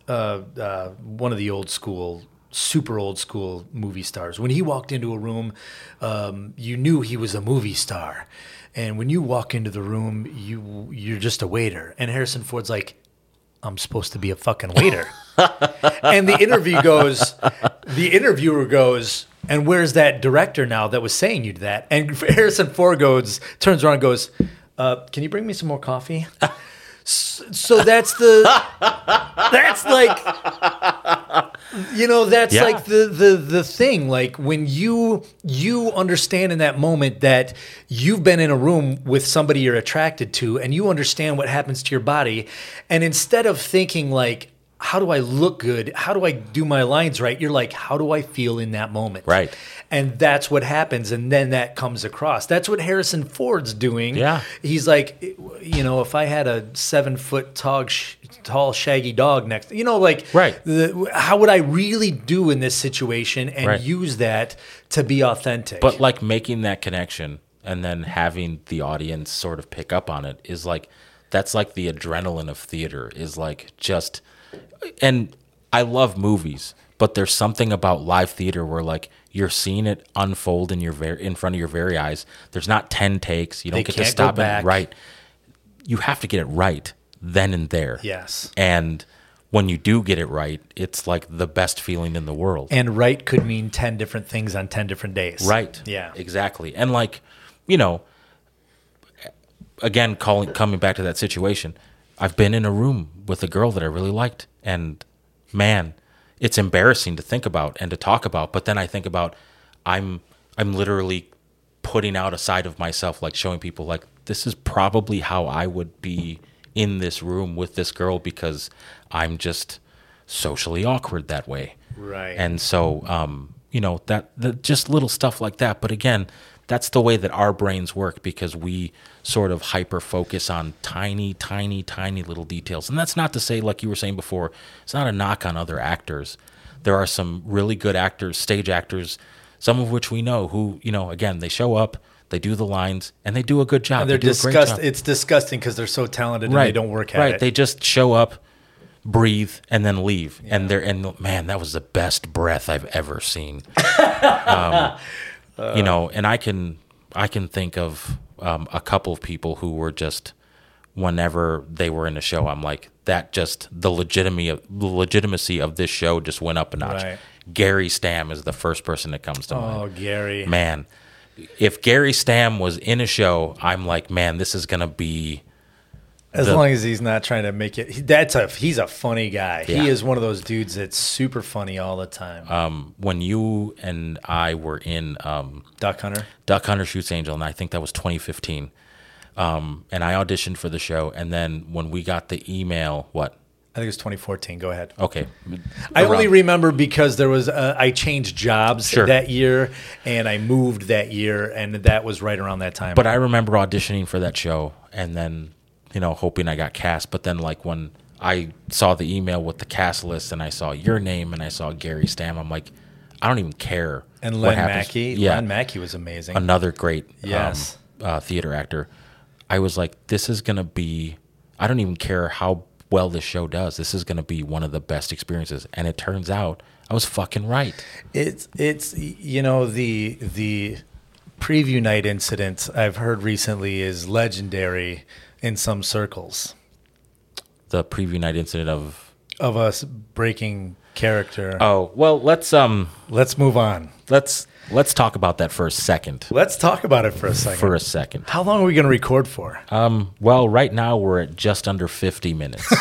uh, uh, one of the old school, super old school movie stars. When he walked into a room, um, you knew he was a movie star, and when you walk into the room, you you're just a waiter. And Harrison Ford's like, I'm supposed to be a fucking waiter. and the interview goes, the interviewer goes, and where's that director now that was saying you that? And (laughs) Harrison Ford goes, turns around and goes, uh, can you bring me some more coffee? So, that's the, that's like, you know, that's Yeah. like the, the, the thing. Like when you, you understand in that moment that you've been in a room with somebody you're attracted to and you understand what happens to your body. And instead of thinking like, how do I look good? How do I do my lines right? You're like, how do I feel in that moment? Right. And that's what happens. And then that comes across. That's what Harrison Ford's doing. Yeah. He's like, you know, if I had a seven foot tall, sh- tall, shaggy dog next, you know, like, Right. The, how would I really do in this situation and Right. use that to be authentic? But like making that connection and then having the audience sort of pick up on it is like that's like the adrenaline of theater is like just and I love movies, but there's something about live theater where like you're seeing it unfold in your very in front of your very eyes. There's not 10 takes. You don't They get to stop it right. You have to get it right then and there. yes. And when you do get it right, it's like the best feeling in the world. And right could mean 10 different things on 10 different days. Right. Yeah. Exactly. And like, you know, again, calling coming back to that situation, I've been in a room with a girl that I really liked, and man, it's embarrassing to think about and to talk about. But then I think about, I'm I'm literally putting out a side of myself, like showing people, like this is probably how I would be in this room with this girl because I'm just socially awkward that way. Right. And so, um, you know, that the, just little stuff like that. But again, that's the way that our brains work because we sort of hyper focus on tiny, tiny, tiny little details. And that's not to say, like you were saying before, it's not a knock on other actors. There are some really good actors, stage actors, some of which we know who, you know, again, they show up, they do the lines, and they do a good job. And they're they disgust. It's disgusting because they're so talented and they don't work at right. it. They just show up, breathe, and then leave. And they're and man, that was the best breath I've ever seen. (laughs) um, you know, and I can I can think of um, a couple of people who were just whenever they were in a show, I'm like that. Just the legitimacy of the legitimacy of this show just went up a notch. Right. Gary Stam is the first person that comes to mind oh, Gary. man, if Gary Stam was in a show, I'm like, man, this is gonna be As the- long as he's not trying to make it, he- that's a he's a funny guy. Yeah. He is one of those dudes that's super funny all the time. um, when you and I were in um, Duck Hunter. Duck Hunter Shoots Angel, and I think that was 2015. Um, and I auditioned for the show, and then when we got the email, what? I think it was 2014. Go ahead. Okay, I only remember because there was uh, I changed jobs Sure. that year and I moved that year and that was right around that time. But I remember auditioning for that show and then, you know, hoping I got cast. But then, like, when I saw the email with the cast list and I saw your name and I saw Gary Stam, I'm like, I don't even care. and Len. Mackey, Yeah. Len Mackey was amazing. Another great um, Yes. uh, theater actor. I was like, this is going to be, I don't even care how well this show does. This is going to be one of the best experiences. And it turns out I was fucking right. It's it's you know the the preview night incident I've heard recently is legendary in some circles The preview night incident of, of us breaking character. oh, well, let's, um, Let's move on. let's, let's talk about that for a second. Let's talk about it for a second. For a second. How long are we going to record for? Um, well, right now we're at just under 50 minutes.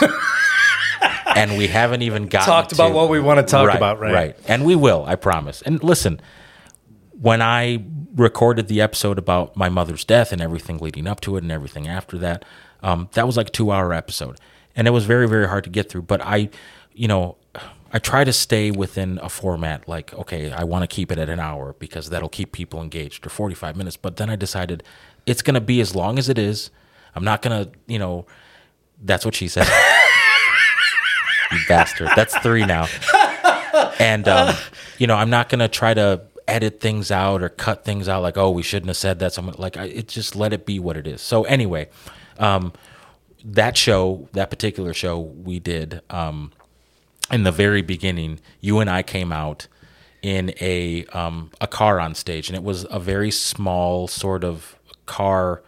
(laughs) and we haven't even gotten Talked about to- what we want to talk about, right? Right. And we will, I promise. And listen, when I recorded the episode about my mother's death and everything leading up to it and everything after that, um, that was like a two hour episode. And it was very, very hard to get through. But I, you know, I try to stay within a format like, okay, I want to keep it at an hour because that'll keep people engaged or 45 minutes. But then I decided it's going to be as long as it is. I'm not going to, you know, that's what she said. (laughs) you bastard. That's three now. And, um, you know, I'm not going to try to edit things out or cut things out like, oh, we shouldn't have said that. Someone like, I, it just let it be what it is. So anyway, um, that show, that particular show we did, um, in the very beginning, you and I came out in a um, a car on stage, and it was a very small sort of car.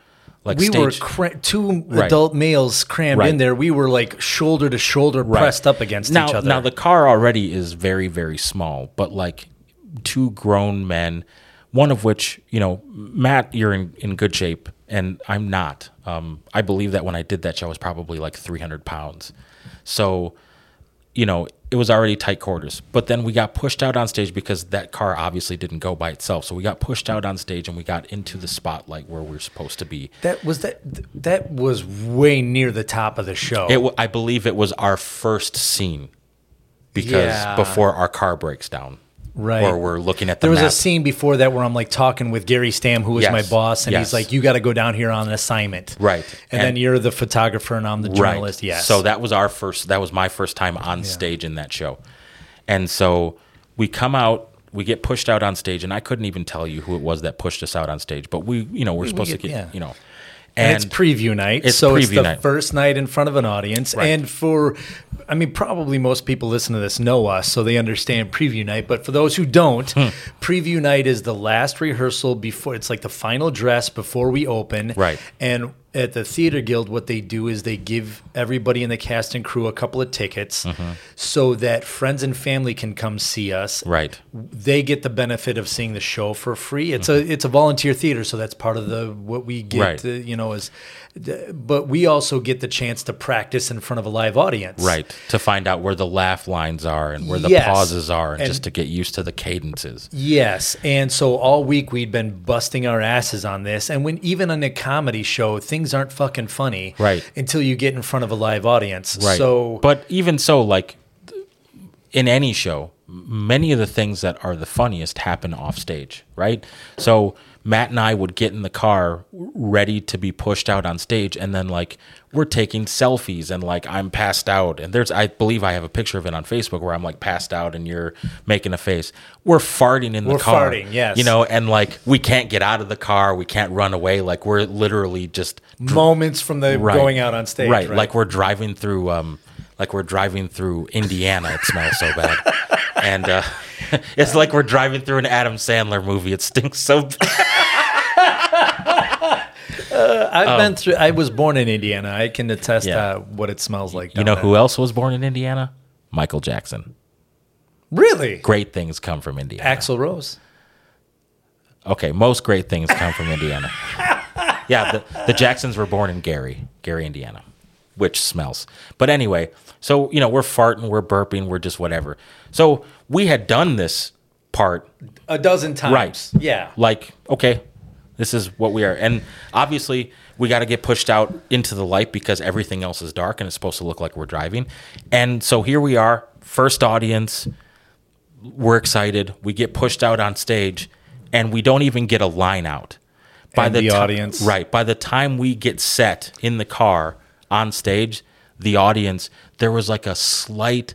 Like we stage. were cra- two Right. adult males crammed Right. in there. We were like shoulder to shoulder Right. pressed up against now, each other. Now the car already is very very small, but like two grown men, one of which you know, Matt, you're in in good shape, and I'm not. Um, I believe that when I did that show, I was probably like 300 pounds, so you know it was already tight quarters. But then we got pushed out on stage because that car obviously didn't go by itself. So we got pushed out on stage and we got into the spotlight where we are supposed to be. that was that. That was way near the top of the show. It, I believe it was our first scene because Yeah. before our car breaks down, Right. Or we're looking at the there was map. a scene before that where I'm like talking with Gary Stam, who was Yes. my boss, and Yes. he's like, "You got to go down here on an assignment." Right. And, And- then you're the photographer, and I'm the journalist. Yes. So that was our first. That was my first time on stage in that show, and so we come out. We get pushed out on stage, and I couldn't even tell you who it was that pushed us out on stage. But we, you know, we're supposed get- to get, yeah. you know, and, it's preview night, it's so it's the night. first night in front of an audience. Right. And for, I mean, probably most people listen to this know us, so they understand preview night. But for those who don't, Hmm. preview night is the last rehearsal before. It's like the final dress before we open. Right. And at the Theater Guild, what they do is they give everybody in the cast and crew a couple of tickets, so that friends and family can come see us Mm-hmm. right. they get the benefit of seeing the show for free. It's a it's a volunteer theater, so that's part of the what we get. Right. uh, you know, is but we also get the chance to practice in front of a live audience. Right. To find out where the laugh lines are and where the Yes. pauses are, and, And- just to get used to the cadences. Yes, and so all week we'd been busting our asses on this, and when even on a comedy show, things aren't fucking funny, Right. Until you get in front of a live audience, Right. So, but even so, like in any show, many of the things that are the funniest happen off stage, right? So Matt and I would get in the car ready to be pushed out on stage, and then like we're taking selfies, and like I'm passed out, and there's I believe I have a picture of it on Facebook where I'm like passed out, and you're making a face. We're farting in the We're car, farting, yes. you know, and like we can't get out of the car, we can't run away, like we're literally just moments from the Right. going out on stage, right, right? like we're driving through um like we're driving through indiana it smells so bad (laughs) and uh (laughs) it's like we're driving through an adam sandler movie it stinks so bad (laughs) I've been through. I was born in Indiana. I can attest Oh. Yeah. uh, what it smells like. you know there. who else was born in indiana michael jackson Really? great things come from indiana Axl Rose. okay most great things come from indiana (laughs) yeah the, the jacksons were born in gary gary indiana which smells but anyway so you know we're farting we're burping we're just whatever so we had done this part A dozen times. Right. Yeah. like okay this is what we are. And obviously we got to get pushed out into the light because everything else is dark and it's supposed to look like we're driving. And so here we are first audience. We're excited. We get pushed out on stage and we don't even get a line out. By the ti- audience- right. By the time we get set in the car on stage the audience there was like a slight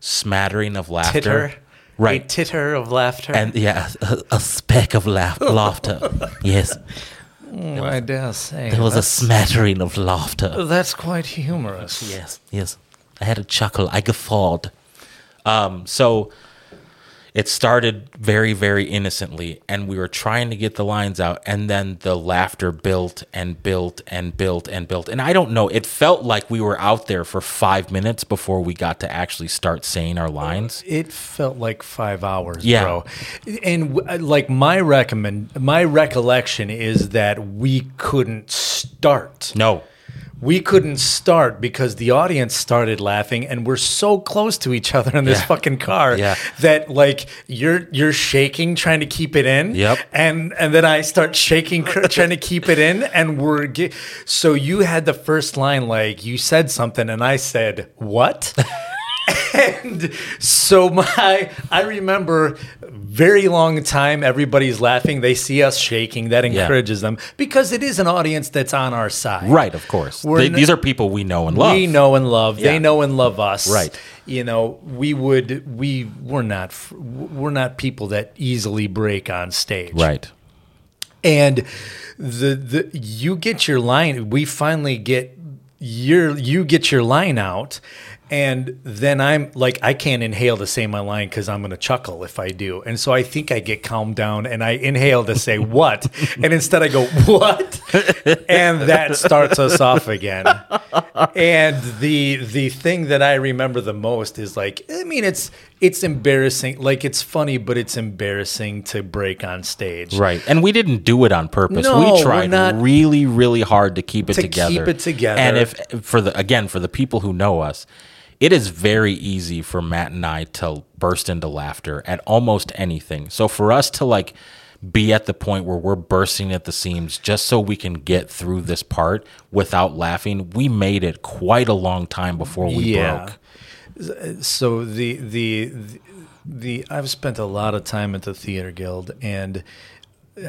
smattering of laughter. Titter. Right A titter of laughter. and yeah, a, a speck of laugh, (laughs) laughter. Yes, Oh, I dare say. there was a smattering of laughter. that's quite humorous. Yes, yes. I had a chuckle. I guffawed. Um, so it started very, very innocently, and we were trying to get the lines out, and then the laughter built and built and built and built. And I don't know, it felt like we were out there for five minutes before we got to actually start saying our lines. It felt like five hours, Yeah. bro. And uh, like my recommend, my recollection is that we couldn't start. No, we couldn't start because the audience started laughing and we're so close to each other in this Yeah. fucking car Yeah. that like you're you're shaking trying to keep it in Yep. and and then I start shaking trying to keep it in and we're ge- so you had the first line like you said something and I said what (laughs) and so my I remember very long time everybody's laughing they see us shaking that Yeah. encourages them because it is an audience that's on our side Right, of course. They- n- these are people we know and love. we know and love Yeah. they know and love us Right. you know we would we we're not we're not people that easily break on stage Right. and the the you get your line we finally get your you get your line out and then i'm like i can't inhale to say my line because i'm going to chuckle if i do and so i think i get calmed down and i inhale to say (laughs) what and instead i go what and that starts us off again and the the thing that i remember the most is like i mean it's it's embarrassing like it's funny but it's embarrassing to break on stage Right. And we didn't do it on purpose. No, we we're tried not- really, really hard to keep it To together. keep it together. And if for the again, for the people who know us, it is very easy for Matt and I to burst into laughter at almost anything. So for us to like be at the point where we're bursting at the seams just so we can get through this part without laughing, we made it quite a long time before we broke. Uh, so the, the the the I've spent a lot of time at the theater guild and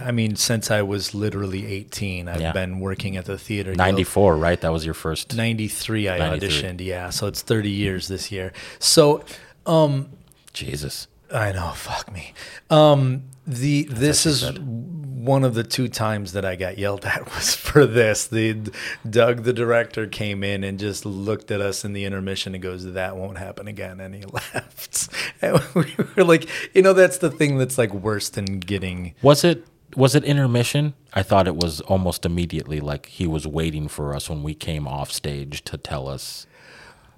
I mean since I was literally 18 I've Yeah. been working at the theater guild 94, right? That was your first 93 I 93. auditioned yeah so it's 30 years this year so um Jesus. I know fuck me um the this is one of the two times that I got yelled at (laughs) was for this. The Doug, the director, came in and just looked at us in the intermission and goes, "That won't happen again," and he (laughs) left. And we were like, you know, that's the thing that's like worse than getting. Was it was it intermission? I thought it was almost immediately like he was waiting for us when we came off stage to tell us.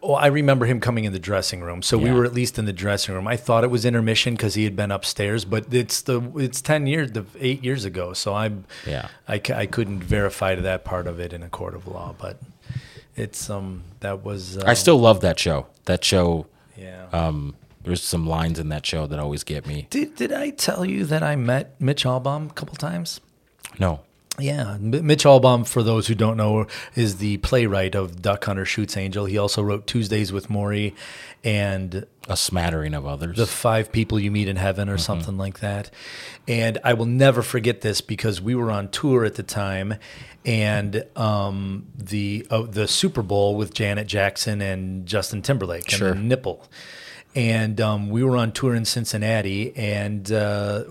Well, I remember him coming in the dressing room. So we were at least in the dressing room. I thought it was intermission because he had been upstairs, but it's the it's ten years, the eight years ago. So I'm Yeah. I, I couldn't verify to that part of it in a court of law, but it's um that was uh, I still love that show. That show yeah. um there's some lines in that show that always get me. did did I tell you that I met Mitch Albom a couple times? No. Yeah, M- Mitch Albom, for those who don't know, is the playwright of Duck Hunter Shoots Angel. He also wrote Tuesdays with Morrie and A smattering of others. the five people you meet in heaven or something like that. And I will never forget this because we were on tour at the time, and um, the uh, the Super Bowl with Janet Jackson and Justin Timberlake and Sure. the nipple. And um, we were on tour in Cincinnati, and uh,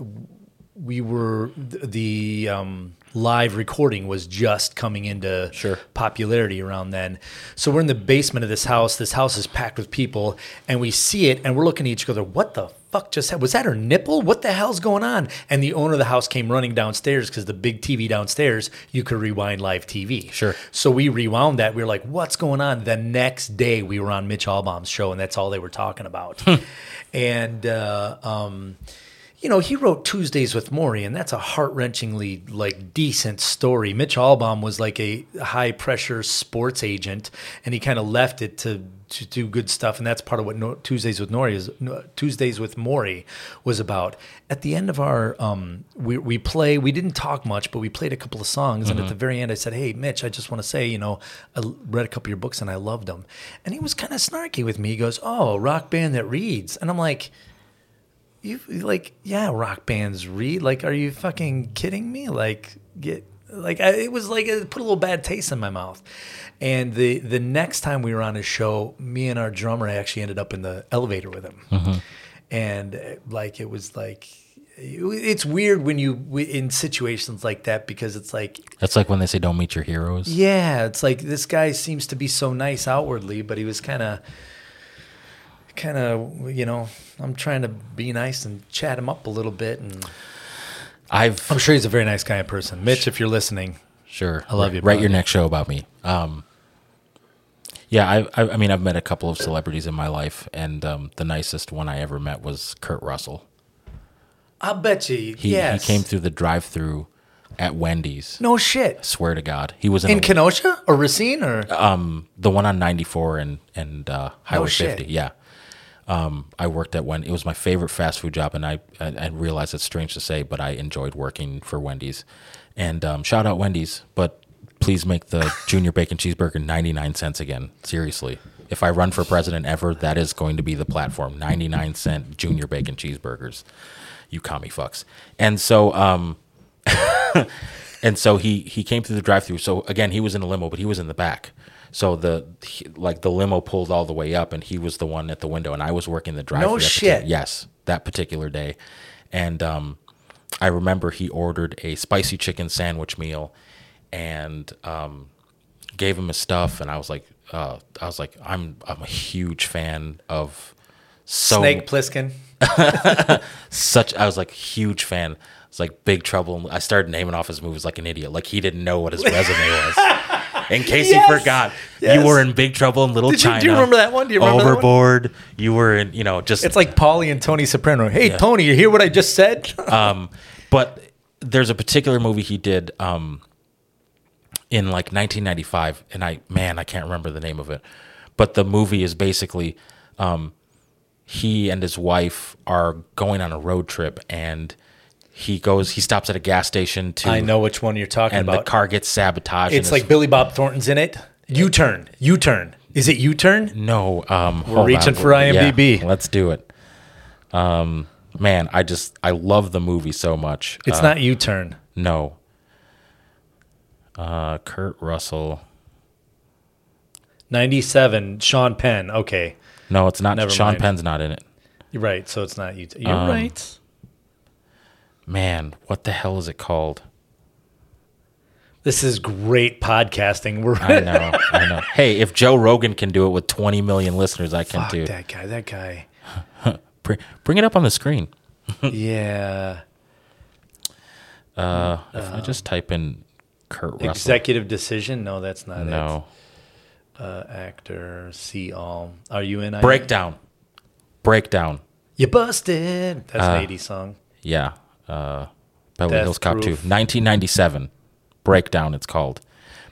we were the um, live recording was just coming into Sure. popularity around then. So we're in the basement of this house. This house is packed with people, and we see it, and we're looking at each other. What the fuck just happened? Was that her nipple? What the hell's going on? And the owner of the house came running downstairs because the big TV downstairs you could rewind live TV. Sure. So we rewound that. We were like, "What's going on?" The next day, we were on Mitch Albom's show, and that's all they were talking about. and uh, um, you know, he wrote Tuesdays with Morrie, and that's a heart wrenchingly like decent story. Mitch Albom was like a high pressure sports agent, and he kind of left it to to do good stuff, and that's part of what no, Tuesdays with Morrie is. no, Tuesdays with Morrie was about. At the end of our, um, we we play. We didn't talk much, but we played a couple of songs, and at the very end, I said, "Hey, Mitch, I just want to say, you know, I read a couple of your books, and I loved them." And he was kind of snarky with me. He goes, "Oh, rock band that reads," and I'm like you like yeah rock bands read like are you fucking kidding me? Like get like I, it was like it put a little bad taste in my mouth. And the the next time we were on his show me and our drummer actually ended up in the elevator with him. And uh, like it was like it's weird when you in situations like that because it's like That's like when they say don't meet your heroes. yeah, it's like this guy seems to be so nice outwardly, but he was kind of, kind of, you know, I'm trying to be nice and chat him up a little bit, and I've I'm sure he's a very nice guy in person. Mitch, if you're listening, Sure. I love you, Write your next show about me. Um, yeah, I, I, I mean, I've met a couple of celebrities in my life, and um, the nicest one I ever met was Kurt Russell. I'll bet you, He, yes, he came through the drive-through at Wendy's. No shit. Swear to God, he was in, In a- Kenosha or Racine or um the one on 94 and and uh, Highway shit. 50. Yeah. Um, I worked at Wendy's. It was my favorite fast food job, and I, I I realize it's strange to say, but I enjoyed working for Wendy's. And um, shout out Wendy's, but please make the (laughs) junior bacon cheeseburger 99 cents again. Seriously, if I run for president ever, that is going to be the platform. 99 cent junior bacon cheeseburgers. You commie fucks. And so, um, (laughs) and so he he came through the drive-through. So again, he was in a limo, but he was in the back. So the he- like the limo pulled all the way up, and he was the one at the window, and I was working the drive-through. No shit. partic- yes, that particular day, and um, I remember he ordered a spicy chicken sandwich meal, and um, gave him his stuff, and I was like, uh, I was like, I'm I'm a huge fan of so Snake Plissken? (laughs) such I was like huge fan. It's like Big Trouble. I started naming off his movies like an idiot, like he didn't know what his resume was. (laughs) In case Yes, you forgot, yes. you were in Big Trouble in Little Did you- China. do you remember that one? Do you remember that one? Overboard. You were in, you know, just It's like Paulie and Tony Soprano. Hey, Tony, you hear what I just said? (laughs) um, but there's a particular movie he did um, in like 1995, and I man, I can't remember the name of it. But the movie is basically um, he and his wife are going on a road trip, and he goes, he stops at a gas station to, I know which one you're talking about. and about. the car gets sabotaged. and it's like Billy Bob Thornton's in it. U turn. U turn. Is it U turn? No, um, hold reaching for IMDb. Yeah, let's do it. Um, man, I just I love the movie so much. It's Uh, not U turn. No. Uh, Kurt Russell. 97, Sean Penn. Okay. No, it's not. Never Sean mind. Penn's not in it. You're right. So it's not U turn. You're Um, right. Man, what the hell is it called? This is great podcasting. We're I know. I know. (laughs) Hey, if Joe Rogan can do it with 20 million listeners, I can Fuck too. that guy. That guy. (laughs) Bring, it up on the screen. (laughs) yeah. Uh, if I just type in Kurt Russell. Executive decision. No, that's not No. it. Uh, actor. See all. Are you in? Breakdown. Breakdown. You busted. That's Uh, an 80s song. Yeah. Uh, Beverly Hills Cop 2. 1997. Breakdown, it's called.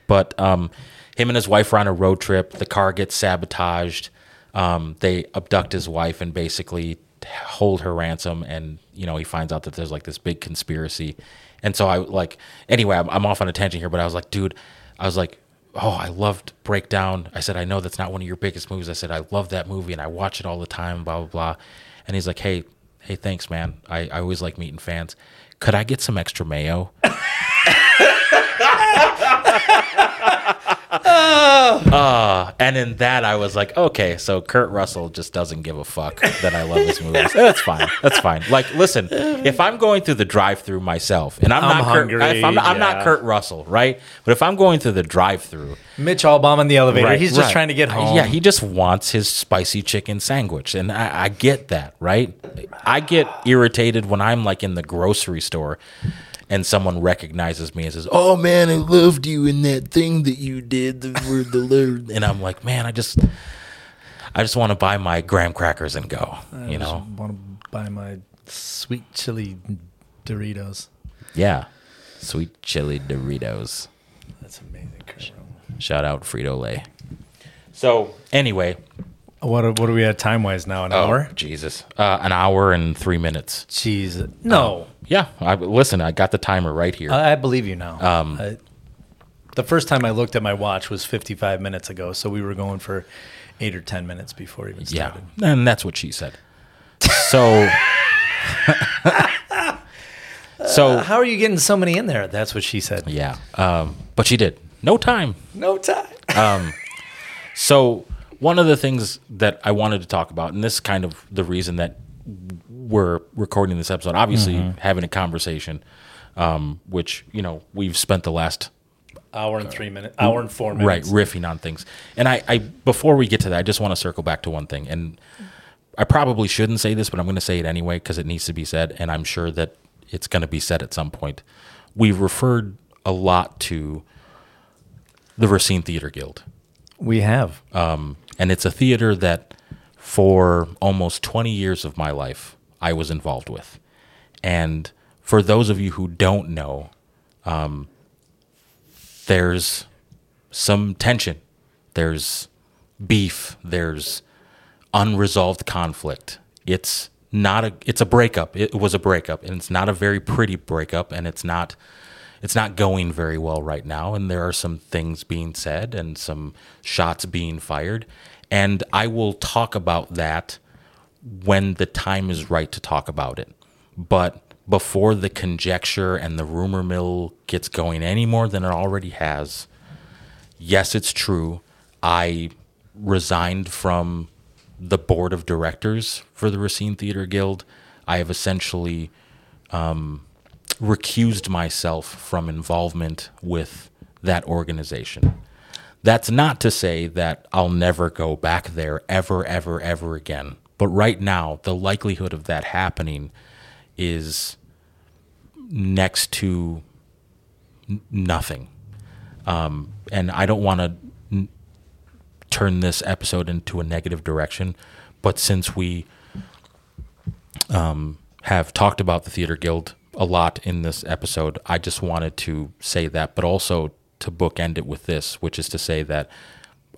But um, him and his wife are on a road trip. The car gets sabotaged. Um, they abduct his wife and basically hold her ransom. And, you know, he finds out that there's like this big conspiracy. And so I like, anyway, I'm, I'm off on a tangent here, but I was like, dude, I was like, oh, I loved Breakdown. I said, I know that's not one of your biggest movies. I said, I love that movie and I watch it all the time, blah, blah, blah. And he's like, hey, hey, thanks, man. I, I always like meeting fans. Could I get some extra mayo? (laughs) Uh, and in that, I was like, okay, so Kurt Russell just doesn't give a fuck that I love his movies. (laughs) That's fine. That's fine. Like, listen, if I'm going through the drive-through myself, and I'm, I'm not hungry, Kurt, if I'm, I'm not. Kurt Russell, right? But if I'm going through the drive-through, Mitch Albom in the elevator. right, He's just right. trying to get home. Yeah, he just wants his spicy chicken sandwich, and I, I get that, right? I get irritated when I'm like in the grocery store. And someone recognizes me and says, "Oh man, I loved you in that thing that you did the word the Lord." And I'm like, "Man, I just, I just want to buy my graham crackers and go." You know? want to buy my sweet chili Doritos. Yeah. Sweet chili Doritos. That's amazing. Kurt. Shout out Frito Lay. So anyway, What are, what are we at time wise now? An oh, hour? Jesus, uh, an hour and three minutes. Jeez. No. Yeah, I, listen, I got the timer right here. I, I believe you now. Um, I- the first time I looked at my watch was 55 minutes ago, so we were going for eight or 10 minutes before it even yeah, started. and that's what she said. So, (laughs) so How are you getting so many in there? That's what she said. yeah, um, but she did no time. No time. Um, so one of the things that I wanted to talk about, and this is kind of the reason that we're recording this episode, obviously having a conversation, um, which you know we've spent the last hour and three minutes. Hour and four minutes. right riffing on things. And I, I before we get to that, I just want to circle back to one thing, and I probably shouldn't say this, but I'm going to say it anyway because it needs to be said, and I'm sure that it's going to be said at some point. We've referred a lot to the Racine Theater Guild. We have. Um, and it's a theater that for almost 20 years of my life I was involved with. And for those of you who don't know, um, there's some tension, there's beef, there's unresolved conflict. It's not a it's a breakup. It was a breakup, and it's not a very pretty breakup, and it's not it's not going very well right now. And there are some things being said and some shots being fired, and I will talk about that when the time is right to talk about it. But before the conjecture and the rumor mill gets going any more than it already has, yes, it's true. I resigned from the board of directors for the Racine Theater Guild. I have essentially um, recused myself from involvement with that organization. That's not to say that I'll never go back there ever, ever, ever again. But right now, the likelihood of that happening is next to nothing. Um, and I don't want to n- turn this episode into a negative direction, but since we um, have talked about the Theater Guild a lot in this episode, I just wanted to say that, but also to bookend it with this, which is to say that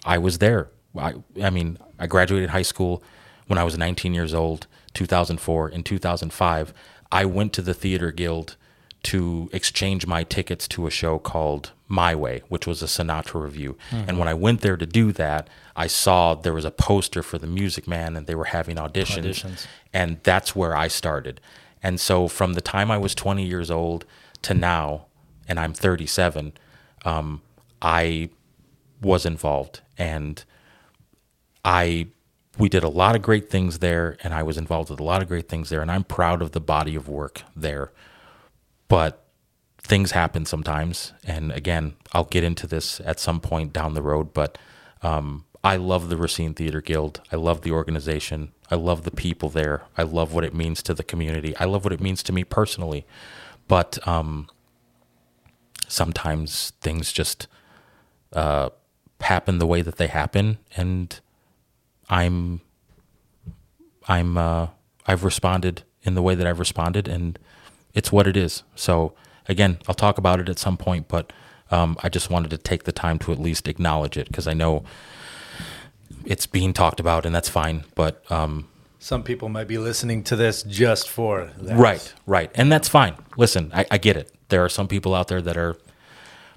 I was there. I, I mean, I graduated high school when I was 19 years old, 2004. In 2005, I went to the Theater Guild to exchange my tickets to a show called My Way, which was a Sinatra review. Mm-hmm. And when I went there to do that, I saw there was a poster for the Music Man and they were having auditions. auditions. And that's where I started. And so from the time I was 20 years old to now, and I'm 37, um, I was involved. And I we did a lot of great things there and I was involved with a lot of great things there and I'm proud of the body of work there but things happen sometimes. And again, I'll get into this at some point down the road, but um, I love the Racine Theater Guild. I love the organization. I love the people there. I love what it means to the community. I love what it means to me personally. But um, sometimes things just uh, happen the way that they happen, and I'm I'm uh, I've responded in the way that I've responded, and it's what it is. So again, I'll talk about it at some point, but um, I just wanted to take the time to at least acknowledge it because I know it's being talked about, and that's fine. But um, some people might be listening to this just for that. Right, right, and that's fine. Listen, I, I get it. There are some people out there that are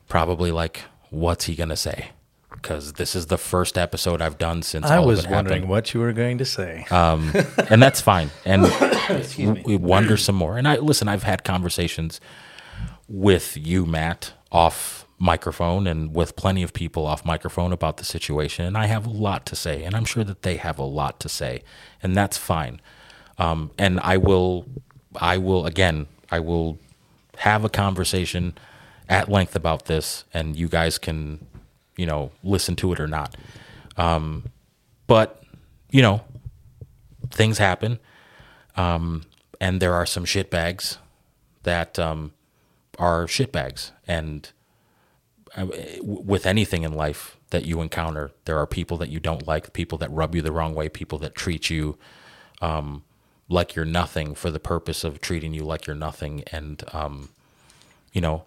probably like, "What's he gonna say?" because this is the first episode I've done since I was wondering happened. what you were going to say. Um, and that's fine. And (coughs) we wonder some more. And I listen. I've had conversations with you, Matt, off microphone, and with plenty of people off microphone about the situation. And I have a lot to say, and I'm sure that they have a lot to say, and that's fine. Um, and I will, I will again, I will have a conversation at length about this, and you guys can you know, listen to it or not. Um, but, you know, things happen. Um, and there are some shitbags that um, are shitbags. And uh, with anything in life that you encounter, there are people that you don't like, people that rub you the wrong way, people that treat you um, like you're nothing for the purpose of treating you like you're nothing. And, um, you know,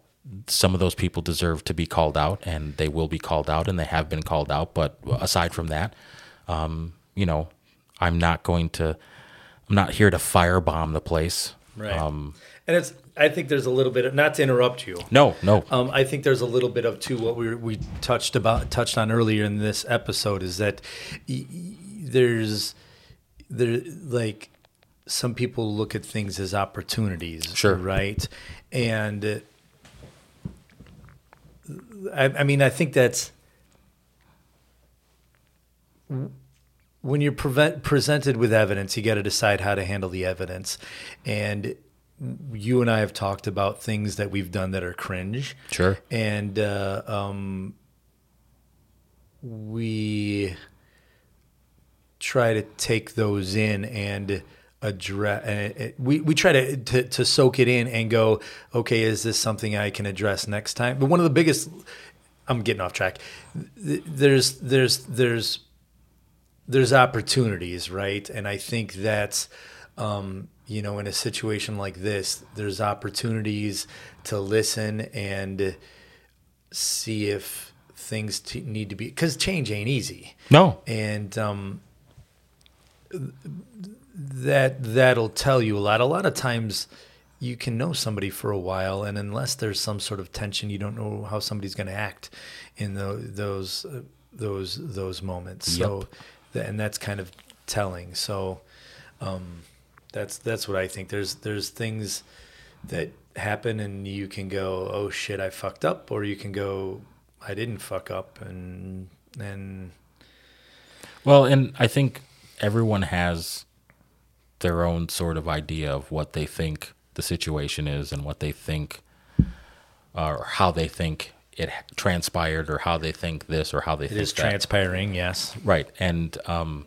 some of those people deserve to be called out, and they will be called out, and they have been called out. But aside from that, um, you know, I'm not going to. I'm not here to firebomb the place. Right. Um, and it's. I think there's a little bit. Of, not to interrupt you. No, no. Um, I think there's a little bit of too what we we touched about touched on earlier in this episode is that y- there's there like some people look at things as opportunities. Sure. Right. And I, I mean, I think that's when you're prevent, presented with evidence, you got to decide how to handle the evidence. And you and I have talked about things that we've done that are cringe. Sure. And uh, um, we try to take those in and address uh, we, we try to, to to soak it in and go okay is this something i can address next time? But one of the biggest i'm getting off track. There's there's there's there's opportunities right? And i think that's um, you know, in a situation like this, there's opportunities to listen and see if things t- need to be because change ain't easy, No. and um, that that'll tell you a lot. A lot of times, you can know somebody for a while, and unless there's some sort of tension, you don't know how somebody's going to act in tho- those uh, those those moments. So, th- and that's kind of telling. So, um, that's that's what I think. There's there's things that happen, and you can go, "Oh shit, I fucked up," or you can go, "I didn't fuck up," and and Well, and I think everyone has their own sort of idea of what they think the situation is and what they think or how they think it transpired or how they think this or how they it think is that. transpiring. Yes. Right. And um,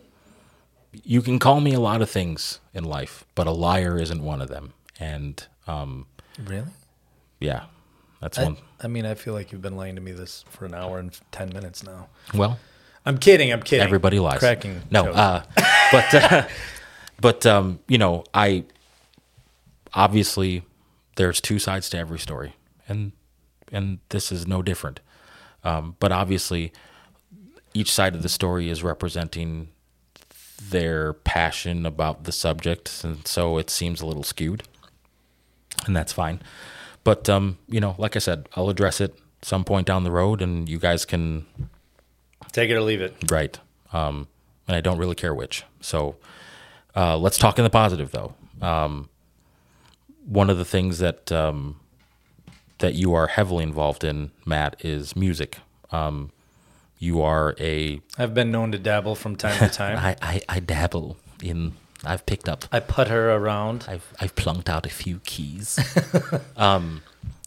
you can call me a lot of things in life, but a liar isn't one of them. And um, Really? yeah, that's I, one. I mean, I feel like you've been lying to me this for an hour and ten minutes now. Well, I'm kidding. I'm kidding. everybody lies. Cracking. No, uh, but uh, (laughs) but um, you know, I obviously there's two sides to every story, and and this is no different. Um, but obviously, each side of the story is representing their passion about the subject, and so it seems a little skewed, and that's fine. But um, you know, like I said, I'll address it some point down the road, and you guys can Take it or leave it. Right. Um, and I don't really care which. So uh, let's talk in the positive, though. Um, one of the things that um, that you are heavily involved in, Matt, is music. Um, you are a I've been known to dabble from time to time. (laughs) I, I, I dabble in. I've picked up. I put her around. I've I've plunked out a few keys. (laughs) um,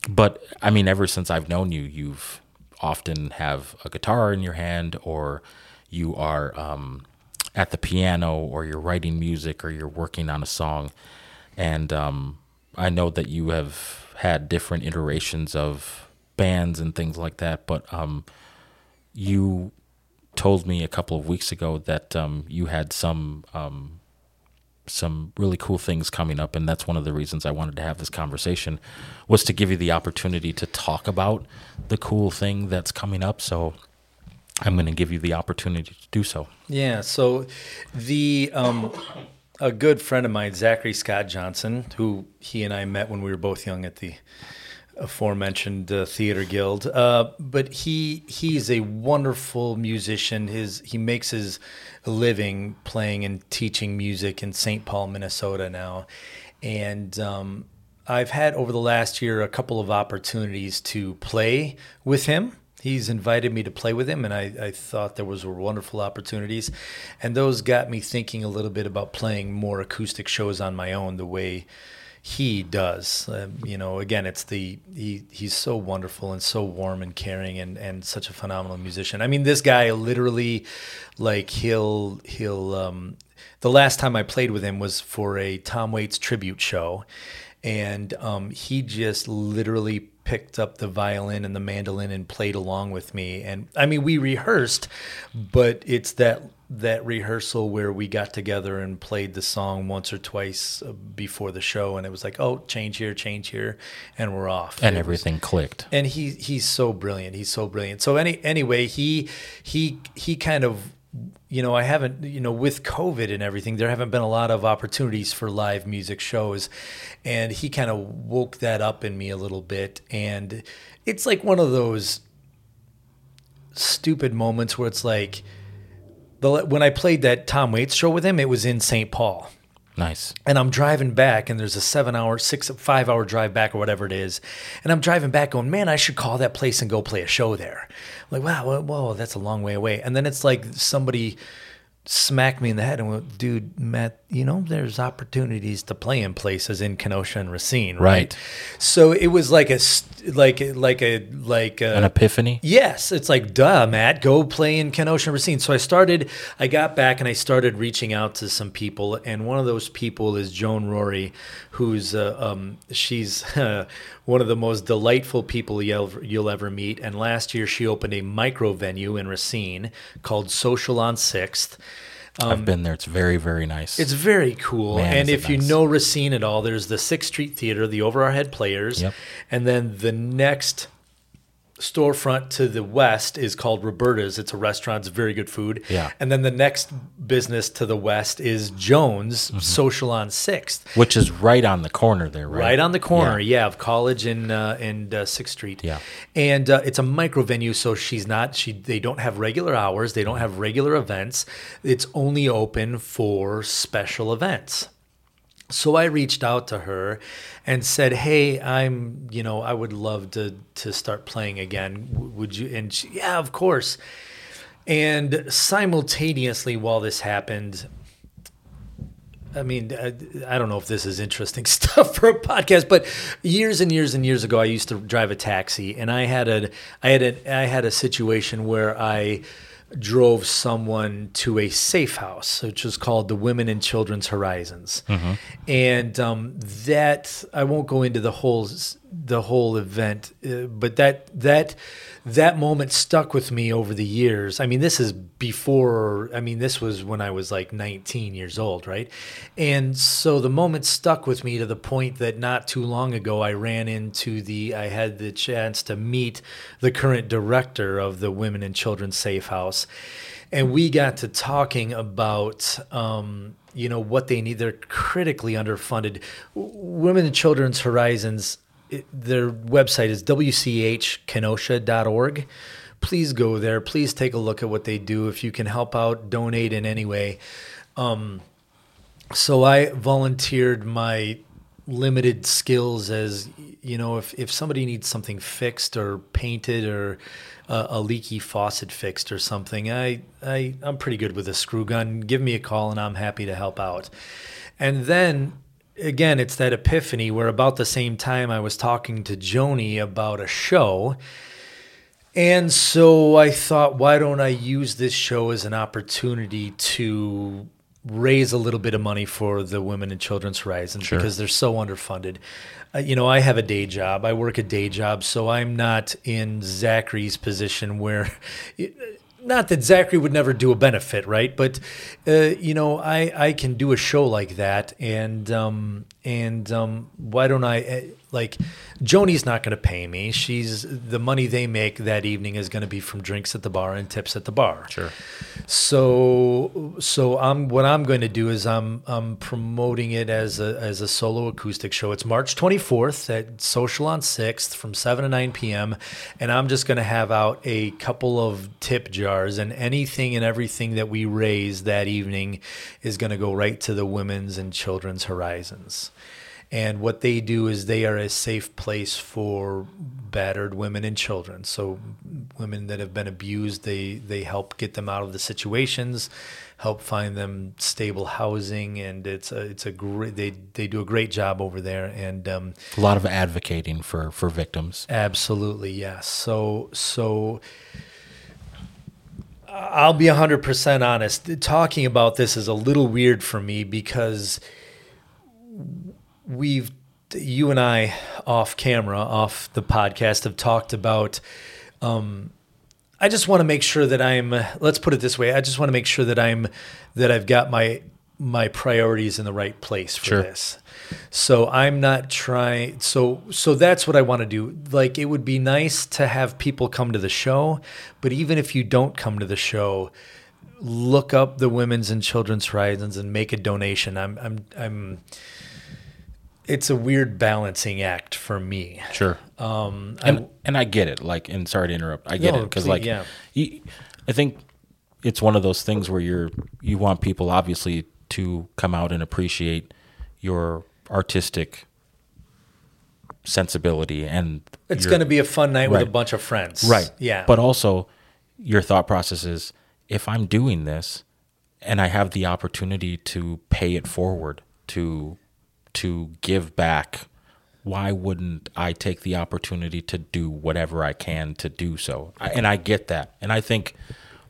but I mean, ever since I've known you, you've often have a guitar in your hand, or you are um, at the piano, or you're writing music, or you're working on a song. And um, I know that you have had different iterations of bands and things like that. But um, you told me a couple of weeks ago that um, you had some um, some really cool things coming up, and that's one of the reasons I wanted to have this conversation was to give you the opportunity to talk about the cool thing that's coming up. So I'm going to give you the opportunity to do so. Yeah. So the um, a good friend of mine, Zachary Scott Johnson, who he and I met when we were both young at the aforementioned uh, theater guild. Uh, but he he's a wonderful musician. His he makes his living playing and teaching music in St. Paul, Minnesota now, and. Um, I've had over the last year a couple of opportunities to play with him. He's invited me to play with him, and I, I thought there was wonderful opportunities, and those got me thinking a little bit about playing more acoustic shows on my own, the way he does. Um, you know, again, it's the he he's so wonderful and so warm and caring, and and such a phenomenal musician. I mean, this guy literally, like he'll he'll. Um, the last time I played with him was for a Tom Waits tribute show, and um, he just literally picked up the violin and the mandolin and played along with me. And I mean, we rehearsed, but it's that that rehearsal where we got together and played the song once or twice uh, before the show, and it was like, oh, change here, change here, and we're off. And It was- everything clicked. and he he's so brilliant. He's so brilliant. So any anyway, he he he kind of you know, I haven't, you know, with COVID and everything, there haven't been a lot of opportunities for live music shows. And he kind of woke that up in me a little bit. And it's like one of those stupid moments where it's like, the, when I played that Tom Waits show with him, it was in St. Paul Nice. and I'm driving back, and there's a seven hour, six, five hour drive back, or whatever it is. And I'm driving back, going, man, I should call that place and go play a show there. Like, wow, whoa, whoa, that's a long way away. And then it's like somebody smacked me in the head and went, dude, Matt, you know, there's opportunities to play in places in Kenosha and Racine, right? Right. So it was like a, like, like a, like a, An epiphany. Yes, it's like, duh, Matt, go play in Kenosha and Racine. So I started, I got back and I started reaching out to some people. And one of those people is Joan Rory, who's, uh, um, she's uh, (laughs) one of the most delightful people you'll, you'll ever meet. And last year she opened a micro venue in Racine called Social on 6th. I've um, been there. It's very, very nice. It's very cool. Man, and if you nice. know Racine at all, there's the Sixth Street Theater, the over our head players. Yep. And then the next storefront to the west is called Roberta's. It's a restaurant, it's very good food. Yeah. And then the next business to the west is Joni's Mm-hmm. Social on Sixth. which is right on the corner there, right? Right on the corner, Yeah. yeah, of College and uh, and uh, Sixth Street. Yeah. and uh, it's a micro venue, so she's not. She they don't have regular hours. They don't have regular events. It's only open for special events. So I reached out to her and said, "Hey, I'm, you know, I would love to to start playing again. Would you?" And she, yeah, of course. And simultaneously, while this happened, I mean, I, I don't know if this is interesting (laughs) stuff for a podcast, but years and years and years ago, I used to drive a taxi, and I had a, I had a, I had a situation where I drove someone to a safe house, which was called the Women and Children's Horizons, and um, that I won't go into the whole the whole event, uh, but that that that moment stuck with me over the years. I mean, this is before, I mean, this was when I was like 19 years old, right? And so the moment stuck with me to the point that not too long ago I ran into the, I had the chance to meet the current director of the Women and Children Safe House. And we got to talking about, um, you know, what they need. They're critically underfunded. Women and Children's Horizons their website is wchkenosha.org. Please go there. Please take a look at what they do. If you can help out, donate in any way. Um, so I volunteered my limited skills as you know if, if somebody needs something fixed or painted or uh, a leaky faucet fixed or something I, I i'm pretty good with a screw gun give me a call and i'm happy to help out and then again it's that epiphany where about the same time i was talking to joni about a show and so I thought, why don't I use this show as an opportunity to raise a little bit of money for the Women and Children's Horizons because they're so underfunded. Uh, you know, I have a day job. I work a day job, so I'm not in Zachary's position where. (laughs) Not that Zachary would never do a benefit, right? But uh, you know, I, I can do a show like that, and um, and um, why don't I? Like, Joni's not going to pay me. She's the money they make that evening is going to be from drinks at the bar and tips at the bar. Sure. So so I'm what I'm going to do is I'm I'm promoting it as a as a solo acoustic show. It's March 24th at Social on 6th from 7 to 9 p.m. and I'm just going to have out a couple of tip jars and anything and everything that we raise that evening is going to go right to the Women's and Children's Horizons. And what they do is they are a safe place for battered women and children. So women that have been abused, they they help get them out of the situations, help find them stable housing, and it's a it's a great they they do a great job over there. And um, A lot of advocating for for victims. Absolutely, yes. So, so I'll be 100% honest. Talking about this is a little weird for me because we've, you and I, off camera, off the podcast, have talked about. Um, I just want to make sure that I'm. Let's put it this way. I just want to make sure that I'm, that I've got my my priorities in the right place for Sure. this. So I'm not trying. So so that's what I want to do. Like it would be nice to have people come to the show, but even if you don't come to the show, look up the Women's and Children's Horizons and make a donation. I'm I'm I'm. It's a weird balancing act for me. Sure. Um, and I, and I get it. Like, and sorry to interrupt. I get No, it because like, yeah. you, I think it's one of those things where you're you want people obviously to come out and appreciate your artistic sensibility and it's going to be a fun night with a bunch of friends. right. Yeah. But also, your thought process is if I'm doing this and I have the opportunity to pay it forward to to give back why wouldn't I take the opportunity to do whatever I can to do so? And I get that. And I think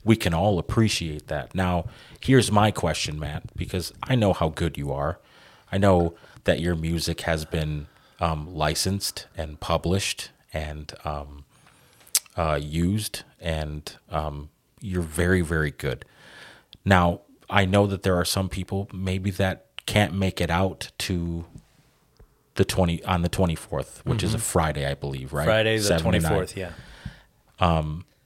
we can all appreciate that. Now, here's my question, Matt, because I know how good you are. I know that your music has been um, licensed and published and um, uh, used, and um, you're very, very good. Now, I know that there are some people maybe that can't make it out to the 20 on the 24th, which is a Friday, I believe, right? Mm-hmm. Friday the 79. twenty fourth. Yeah.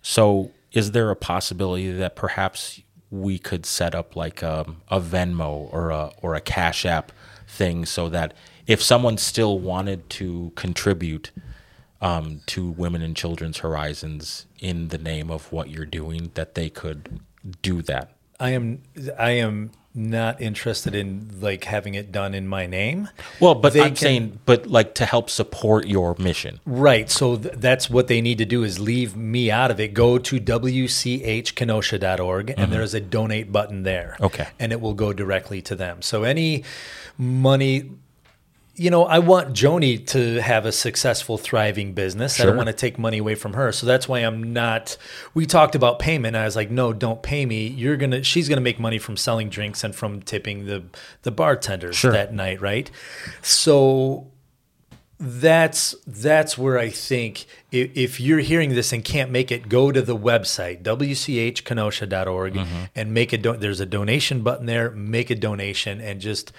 So, is there a possibility that perhaps we could set up like a, a Venmo or a or a Cash App thing, so that if someone still wanted to contribute um, to Women and Children's Horizons in the name of what you're doing, that they could do that? I am I am not interested in like having it done in my name. Well, but They I'm can- saying, but like to help support your mission. Right. So th- that's what they need to do is leave me out of it. Go to wchkenosha.org and mm-hmm. there's a donate button there. Okay. And it will go directly to them. So any money you know, I want Joni to have a successful, thriving business. I don't want to take money away from her. So that's why I'm not. We talked about payment. I was like, no, don't pay me. You're gonna. She's gonna make money from selling drinks and from tipping the the bartenders Sure. that night, right? So that's that's where I think if, if you're hearing this and can't make it, go to the website wchkenosha.org mm-hmm. and make a don- there's a donation button there. Make a donation and just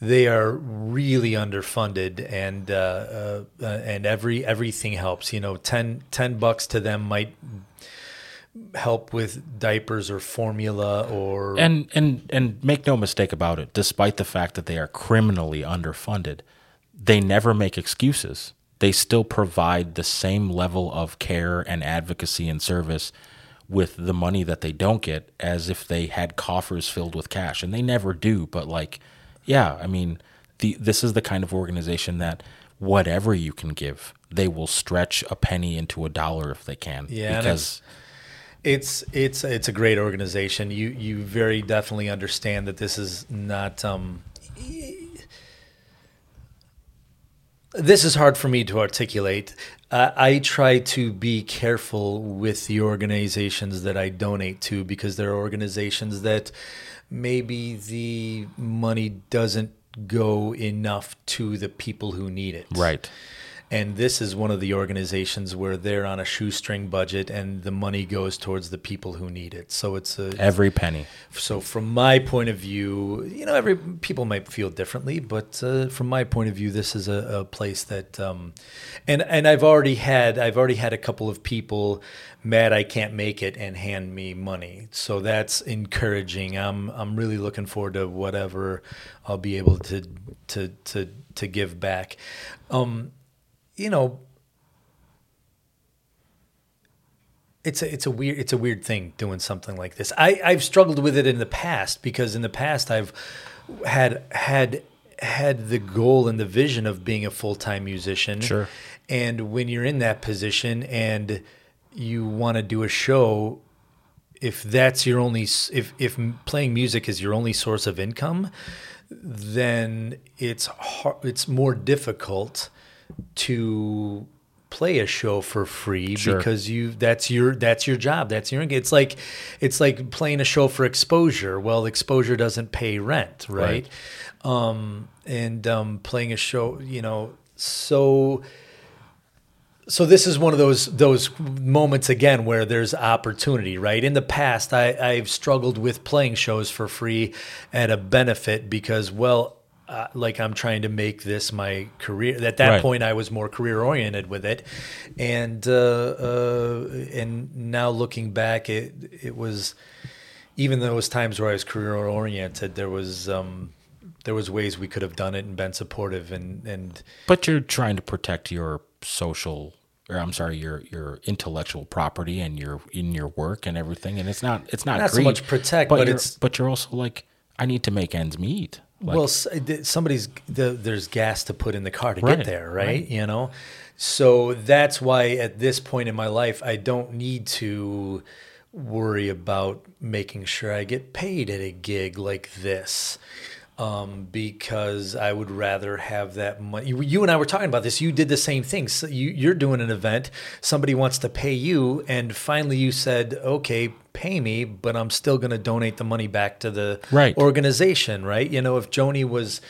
they are really underfunded and uh, uh, uh, and every everything helps. You know, 10, 10 bucks to them might help with diapers or formula or And and and make no mistake about it, despite the fact that they are criminally underfunded, they never make excuses. They still provide the same level of care and advocacy and service with the money that they don't get as if they had coffers filled with cash. And they never do, but like yeah, I mean, the this is the kind of organization that whatever you can give, they will stretch a penny into a dollar if they can. Yeah, because It's it's it's a great organization. You you very definitely understand that this is not. Um, this is hard for me to articulate. Uh, I try to be careful with the organizations that I donate to because there are organizations that maybe the money doesn't go enough to the people who need it. right. And this is one of the organizations where they're on a shoestring budget and the money goes towards the people who need it. So it's a Every penny. so from my point of view, you know, every people might feel differently, but uh, from my point of view, this is a, a place that, um, and and I've already had I've already had a couple of people mad I can't make it and hand me money, so that's encouraging. I'm I'm really looking forward to whatever I'll be able to to to to give back. Um, you know, it's a it's a weird it's a weird thing doing something like this. I I've struggled with it in the past because in the past I've had had had the goal and the vision of being a full-time musician. Sure. And when you're in that position and you want to do a show if that's your only if if playing music is your only source of income, then it's hard, it's more difficult to play a show for free Sure. because you that's your that's your job that's your it's like it's like playing a show for exposure. Well exposure doesn't pay rent right, um and um playing a show you know so so this is one of those those moments again where there's opportunity right? In the past I, i've struggled with playing shows for free at a benefit because well uh, like i'm trying to make this my career at that Right. point i was more career oriented with it and uh, uh, and now looking back it it was even though those times where i was career oriented there was um there was ways we could have done it and been supportive and and But you're trying to protect your social, or I'm sorry, your your intellectual property and your in your work and everything. And it's not it's not Not so much protect, but you're- it's- but you're also like I need to make ends meet. Like, well, somebody's the, there's gas to put in the car to Right, get there, right? right. You know, so that's why at this point in my life, I don't need to worry about making sure I get paid at a gig like this. Um, because I would rather have that money. You, you and I were talking about this. You did the same thing. So you, you're doing an event. Somebody wants to pay you, and finally you said, "Okay, pay me, but I'm still going to donate the money back to the Right. organization, right? You know, if Joni was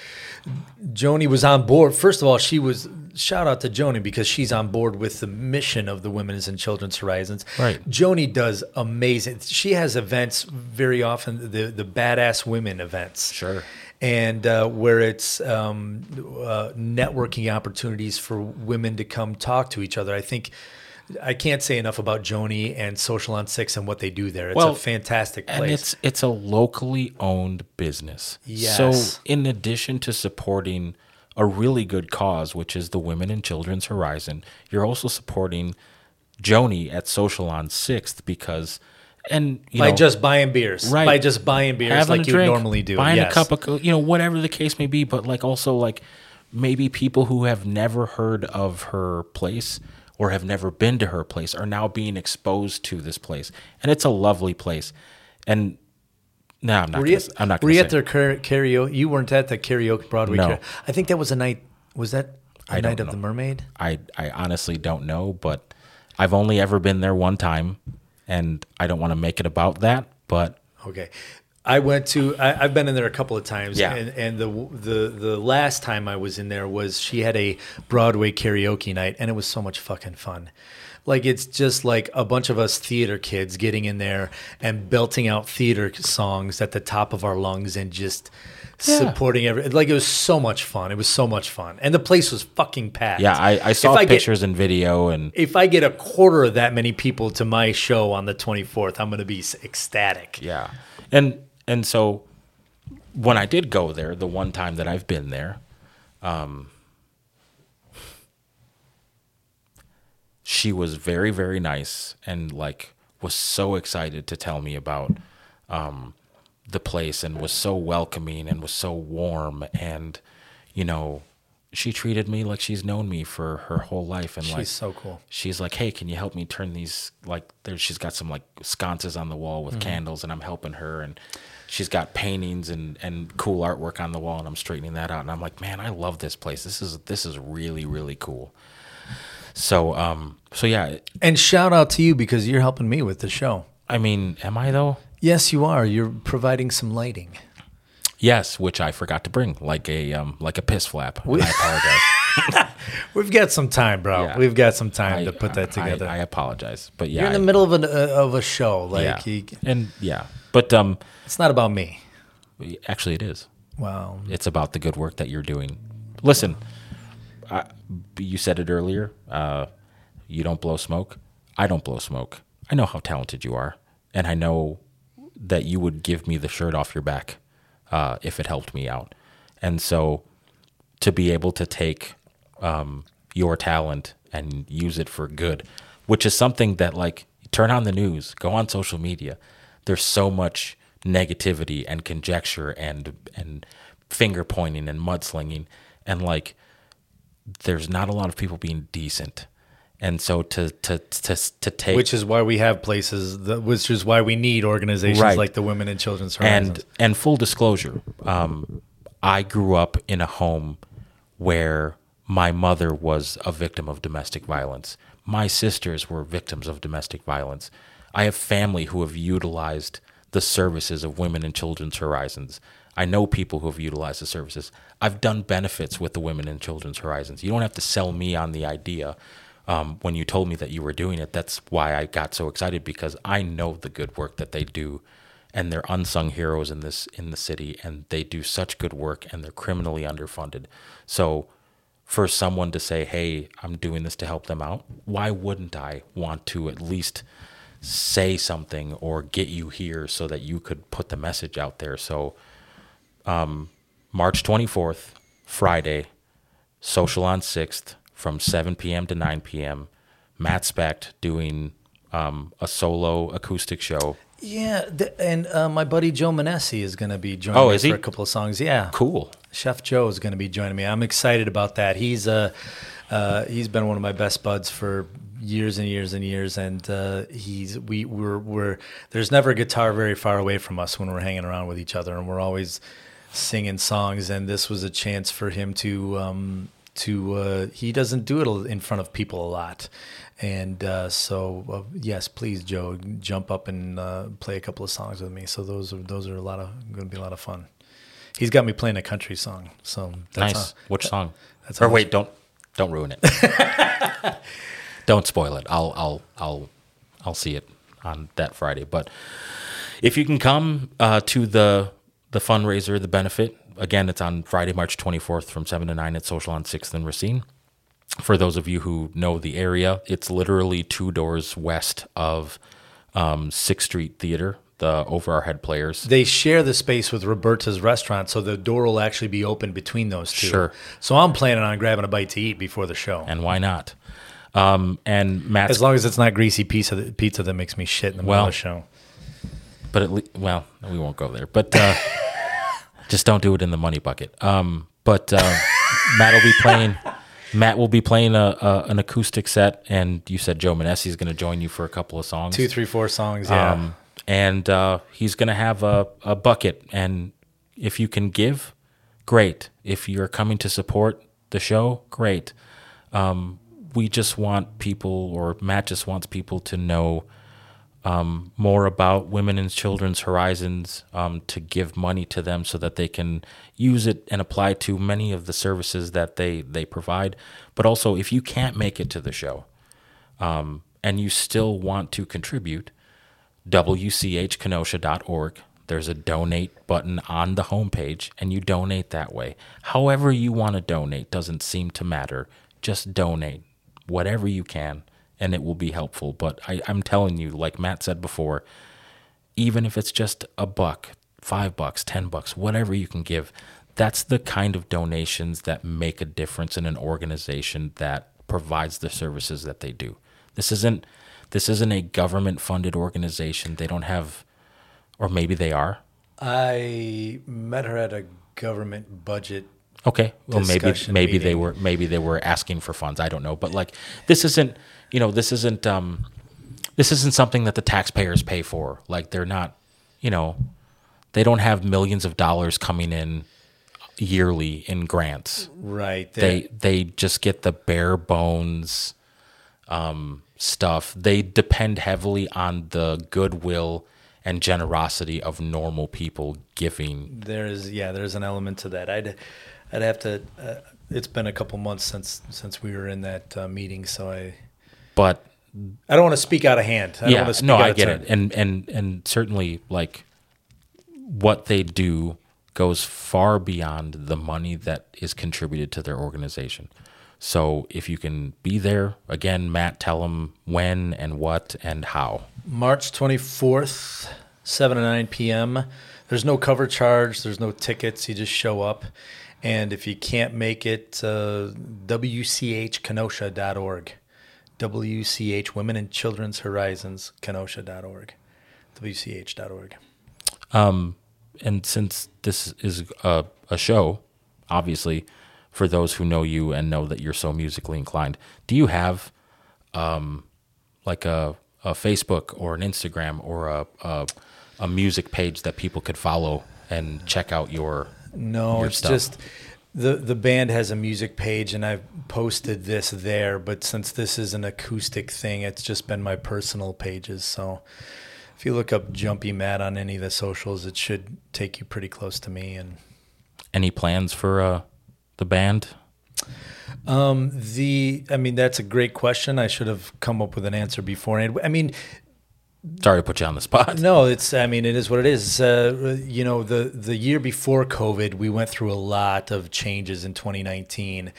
Joni was on board. First of all, she was shout out to Joni because she's on board with the mission of the Women's and Children's Horizons. Right. Joni does amazing. She has events very often the the badass women events. Sure. And uh, where it's um, uh, networking opportunities for women to come talk to each other. I think I can't say enough about Joni and Social on Six and what they do there. It's Well, a fantastic place. And it's it's a locally owned business. Yes. So in addition to supporting a really good cause, which is the Women and Children's Horizon, you're also supporting Joni at Social on Sixth because and you by know, just buying beers, Right. By just buying beers having like you drink, normally do. buying yes. a cup of co- you know whatever the case may be, but like also like maybe people who have never heard of her place or have never been to her place are now being exposed to this place, and it's a lovely place. And no, I'm not. Were Gonna, you, I'm not. were you at their kara- karaoke? You weren't at the karaoke Broadway. No. karaoke. I think that was a night. Was that a I night of know. the Mermaid? I I honestly don't know, but I've only ever been there one time, and I don't want to make it about that. But Okay. I went to. I, I've been in there a couple of times, Yeah. and, and the the the last time I was in there was she had a Broadway karaoke night, and it was so much fucking fun. Like it's just like a bunch of us theater kids getting in there and belting out theater songs at the top of our lungs and just Yeah. supporting every. Like it was so much fun. It was so much fun, and the place was fucking packed. yeah, I, I saw If I get- pictures and video, and if I get a quarter of that many people to my show on the 24th, I'm going to be ecstatic. Yeah. And and so when I did go there, the one time that I've been there, um she was very very nice and like was so excited to tell me about um the place and was so welcoming and was so warm and you know she treated me like she's known me for her whole life and like She's like so cool. she's like, "Hey, can you help me turn these like there she's got some like sconces on the wall with Mm-hmm. candles and I'm helping her and she's got paintings and and cool artwork on the wall and I'm straightening that out and I'm like, "Man, I love this place. This is this is really really cool." So, um so yeah, And shout out to you because you're helping me with the show. I mean, am I though? Yes, you are. You're providing some lighting. Yes, which I forgot to bring, like a um like a piss flap. And I apologize. (laughs) (laughs) We've got some time, bro. Yeah. We've got some time I, to put that together. I, apologize, but yeah, you're in the I- middle of an, uh, of a show. Like yeah, you, and yeah, but um, it's not about me. actually, it is. Wow. It's about the good work that you're doing. Listen, I, you said it earlier. Uh, you don't blow smoke. I don't blow smoke. I know how talented you are, and I know that you would give me the shirt off your back uh, if it helped me out. And so, to be able to take um, your talent and use it for good, which is something that like turn on the news, go on social media. There's so much negativity and conjecture and and finger pointing and mudslinging and like there's not a lot of people being decent. And so to to to to take Which is why we have places, that, which is why we need organizations Right. like the Women and Children's Horizons. and and full disclosure, um, I grew up in a home where my mother was a victim of domestic violence. My sisters were victims of domestic violence. I have family who have utilized the services of Women and Children's Horizons. I know people who have utilized the services. I've done benefits with the Women and Children's Horizons. You don't have to sell me on the idea. Um, when you told me that you were doing it, that's why I got so excited because I know the good work that they do and they're unsung heroes in this in the city and they do such good work and they're criminally underfunded so for someone to say hey i'm doing this to help them out why wouldn't i want to at least say something or get you here so that you could put the message out there? So um, march 24th friday social on 6th from 7 p.m to 9 p.m matt specht doing um, a solo acoustic show yeah, and uh, my buddy Joe Manessi is going to be joining Oh, me for he? a couple of songs. Yeah, cool Chef Joe is going to be joining me. I'm excited about that. He's uh, uh, he's been one of my best buds for years and years and years, and uh, he's we we're we're there's never a guitar very far away from us when we're hanging around with each other, and we're always singing songs. And this was a chance for him to um, to uh, he doesn't do it in front of people a lot. And uh, so, uh, yes, please, Joe, jump up and uh, play a couple of songs with me. So those are those are a lot of going to be a lot of fun. He's got me playing a country song. So nice. how- Which song? that's or wait, don't don't ruin it. (laughs) don't spoil it. I'll I'll I'll I'll see it on that Friday. But if you can come uh, to the the fundraiser, the benefit again, it's on Friday, March twenty fourth, from seven to nine at Social on Sixth and Racine. For those of you who know the area, it's literally two doors west of um, Sixth Street Theater, the over our head players. They share the space with Roberta's restaurant, so the door will actually be open between those two. Sure. So I'm planning on grabbing a bite to eat before the show. and why not? Um, and Matt's As long as it's not greasy pizza, pizza that makes me shit in the middle of the show. but at least, well, we won't go there. But uh, (laughs) just don't do it in the money bucket. Um, but uh, Matt will be playing. Matt will be playing a, a an acoustic set, and you said Joe Manessi is going to join you for a couple of songs. Two, three, four songs. Yeah. Um, and uh, he's going to have a, a bucket. And if you can give, great. If you're coming to support the show, great. Um, we just want people, or Matt just wants people to know um, more about Women and Children's Horizons um, to give money to them so that they can use it and apply to many of the services that they, they provide. But also, if you can't make it to the show um, and you still want to contribute, wchkenosha.org. There's a donate button on the homepage, and you donate that way. However, you want to donate doesn't seem to matter. Just donate whatever you can, and it will be helpful. But I, I'm telling you, like Matt said before, even if it's just a buck, five bucks, ten bucks, whatever you can give, that's the kind of donations that make a difference in an organization that provides the services that they do. This isn't this isn't a government funded organization. They don't have or maybe they are. I met her at a government budget. Okay. Well, maybe maybe they were maybe they were asking for funds. I don't know, but like this isn't you know this isn't um this isn't something that the taxpayers pay for. Like they're not you know they don't have millions of dollars coming in yearly in grants. Right. They they just get the bare bones um, stuff. They depend heavily on the goodwill and generosity of normal people giving. There's yeah, there's an element to that. I'd I'd have to. Uh, it's been a couple months since since we were in that uh, meeting, so I But I don't want to speak out of hand. I don't yeah, want to speak no, I get it, and and and certainly like what they do goes far beyond the money that is contributed to their organization. So if you can be there again, Matt, tell them when and what and how. March 24th, 7 to 9 p.m. There's no cover charge, there's no tickets. You just show up. And if you can't make it, uh, WCHKenosha.org. WCH, Women and Children's Horizons, Kenosha.org. WCH.org. Um, and since this is a, a show, obviously, for those who know you and know that you're so musically inclined, do you have um, like a, a Facebook or an Instagram or a, a a music page that people could follow and check out your No, your it's stuff? just the the band has a music page, and I've posted this there. But since this is an acoustic thing, it's just been my personal pages. So if you look up Jumpy Matt on any of the socials, it should take you pretty close to me. And any plans for uh, the band? um, the, I mean, that's a great question. I should have come up with an answer beforehand. I mean, Sorry to put you on the spot. No, it's. I mean, it is what it is. Uh, you know, the the year before COVID, we went through a lot of changes in 2019,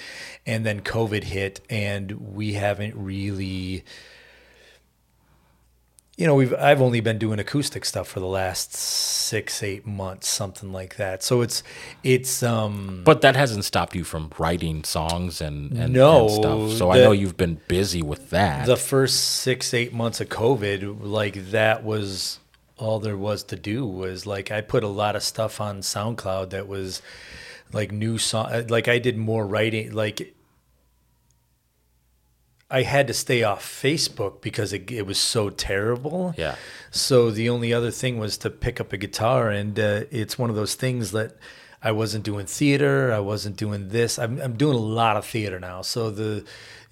and then COVID hit, and we haven't really. You know, we've I've only been doing acoustic stuff for the last six, eight months, something like that. So it's it's um But that hasn't stopped you from writing songs and, and, No, and stuff. So I know you've been busy with that. the first six eight months of covid like that was all there was to do was like i put a lot of stuff on soundcloud that was like new song like i did more writing like i had to stay off facebook because it, it was so terrible yeah. so the only other thing was to pick up a guitar, and uh, it's one of those things that I wasn't doing theater. I wasn't doing this. I'm, I'm doing a lot of theater now. So the,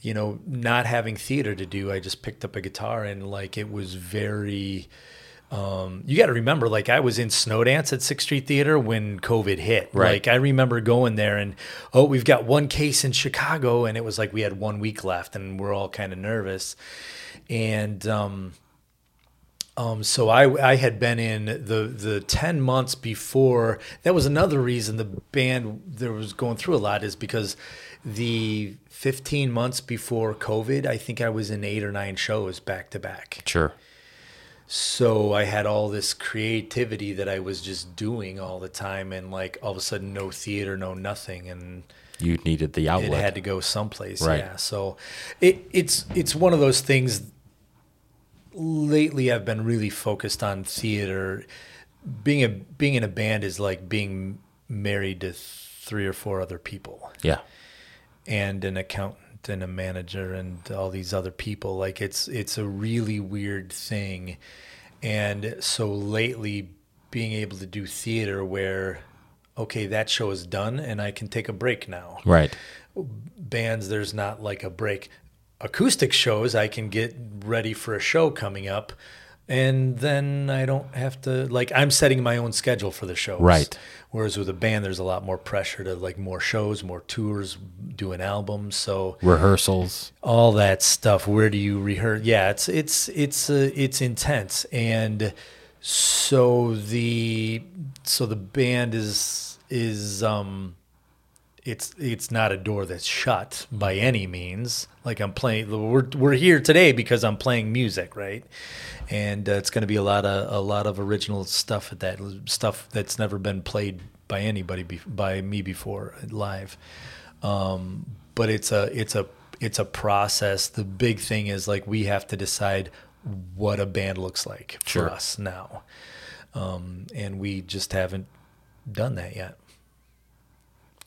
you know, not having theater to do, I just picked up a guitar and like it was very. Um, you got to remember, like I was in Snowdance at Sixth Street Theater when COVID hit. Right. Like I remember going there and oh, we've got one case in Chicago, and it was like we had one week left, and we're all kind of nervous. And um, um, so I I had been in the the ten months before. That was another reason the band there was going through a lot is because the fifteen months before COVID, I think I was in eight or nine shows back to back. Sure. So I had all this creativity that I was just doing all the time, and like all of a sudden, no theater, no nothing, and You needed the outlet. it had to go someplace. Right. Yeah. So it it's it's one of those things. Lately, I've been really focused on theater. Being a being in a band is like being married to three or four other people yeah. and an accountant and a manager and all these other people like it's it's a really weird thing. And so lately being able to do theater where okay that show is done and i can take a break now. Right. bands there's not like a break. Acoustic shows i can get ready for a show coming up and then i don't have to like i'm setting my own schedule for the shows Right. whereas with a band there's a lot more pressure to like more shows more tours doing albums so Rehearsals. all that stuff where do you rehearse yeah it's it's it's uh, it's intense and so the so the band is is um it's it's not a door that's shut by any means. Like i'm playing we're, we're here today because i'm playing music right? And uh, it's going to be a lot of a lot of original stuff at that stuff that's never been played by anybody be, by me before live. Um, but it's a it's a it's a process. The big thing is like we have to decide what a band looks like for us now. Um, and we just haven't done that yet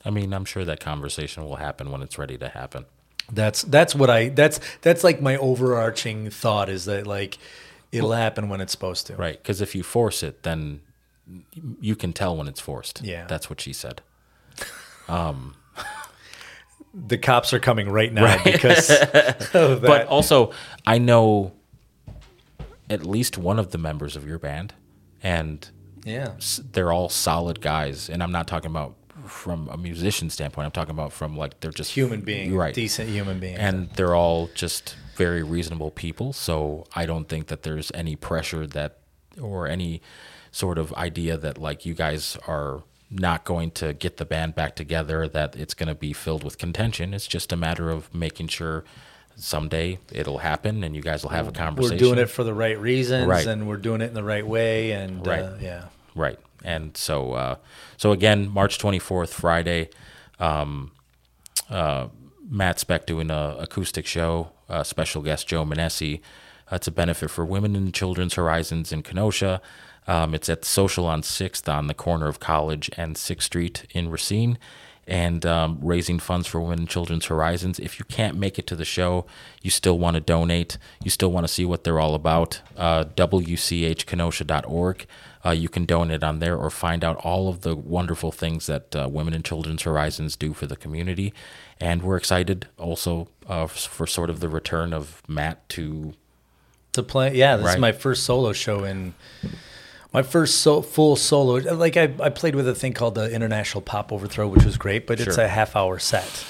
I mean, I'm sure that conversation will happen when it's ready to happen. That's that's what I that's that's like my overarching thought is that like it'll happen when it's supposed to. Right. Because if you force it, then you can tell when it's forced. Yeah. That's what she said. (laughs) Um, the cops are coming right now because (laughs) of that. But also, I know at least one of the members of your band, and yeah. they're all solid guys. And I'm not talking about from a musician standpoint. I'm talking about from like they're just Human being, right? decent human being. and they're all just very reasonable people. So I don't think that there's any pressure that or any sort of idea that like you guys are not going to get the band back together that it's going to be filled with contention it's just a matter of making sure someday it'll happen and you guys will have a conversation. we're doing it for the right reasons Right. and we're doing it in the right way and Right. uh, yeah. Right. And so, uh, so again, March 24th, Friday, um, uh, Matt Specht doing a acoustic show, uh, special guest Joe Manessi. Uh, it's a benefit for Women and Children's Horizons in Kenosha. Um, it's at Social on 6th on the corner of College and 6th Street in Racine and um, raising funds for Women and Children's Horizons. If you can't make it to the show, you still want to donate, you still want to see what they're all about, uh, WCHKenosha.org. Uh, you can donate on there or find out all of the wonderful things that uh, Women and Children's Horizons do for the community. And we're excited also uh, for sort of the return of Matt to. To play yeah, this Right. is my first solo show in my first so, full solo. Like I, I played with a thing called the International Pop Overthrow, which was great, but it's a half hour set.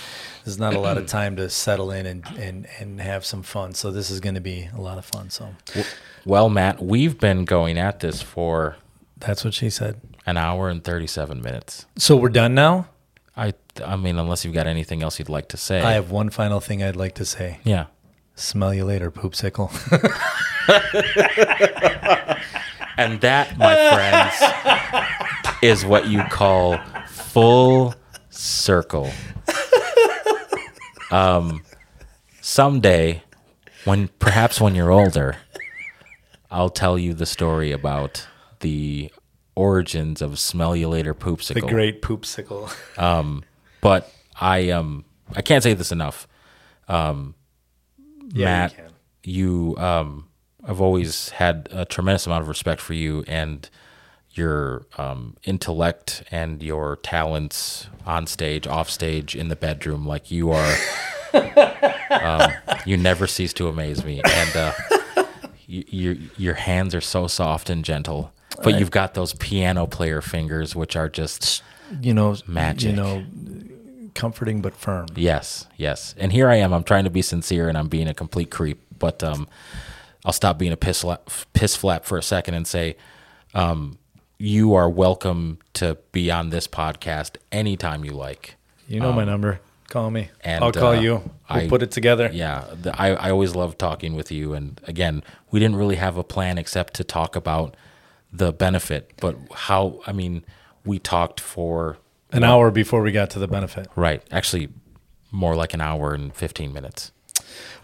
There's not a lot of (clears throat) time to settle in and, and, and have some fun. So this is going to be a lot of fun. So Well, Matt, we've been going at this for that's what she said. an hour and 37 minutes. So we're done now. I, I mean, unless you've got anything else you'd like to say. I have one final thing I'd like to say. yeah. Smell you later, poopsicle. (laughs) And that, my friends, is what you call full circle. Um, someday, when perhaps when you're older, I'll tell you the story about the origins of smell you later the great poopsicle. (laughs) Um, but I um I can't say this enough. Um, Yeah, Matt, you you um I've always had a tremendous amount of respect for you and your um, intellect and your talents on stage, off stage, in the bedroom. Like you are, (laughs) um, you never cease to amaze me, and uh, you, your your hands are so soft and gentle. But you've got those piano player fingers, which are just You know, Magic. You know, comforting but firm. Yes, yes. And here I am. I'm trying to be sincere, and I'm being a complete creep. But um, I'll stop being a piss piss flap for a second and say, um, you are welcome to be on this podcast anytime you like. You know my number. Call me. Um, and, I'll call uh, you. We'll I- put it together. Yeah, the, I I always love talking with you. And again, we didn't really have a plan except to talk about the benefit. But how? I mean, we talked for An hour before we got to the benefit. right, actually, more like an hour and fifteen minutes.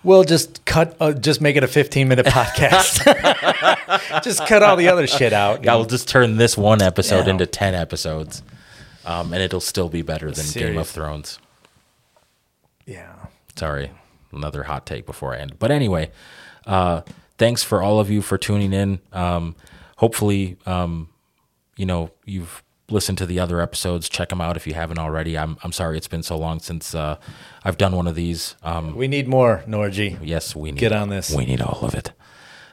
We'll just cut. Uh, just make it a 15 minute podcast. (laughs) just cut all the other shit out. I'll just turn this one episode Yeah. into 10 episodes. Um, and it'll still be better than Game of Thrones. Yeah. Sorry, another hot take before I end. But anyway, uh, thanks for all of you for tuning in. Um, hopefully, um, you know, you've listened to the other episodes. Check them out if you haven't already. I'm, I'm sorry it's been so long since uh, I've done one of these. Um, We need more, Norgie. yes, we need Get on this. We need all of it.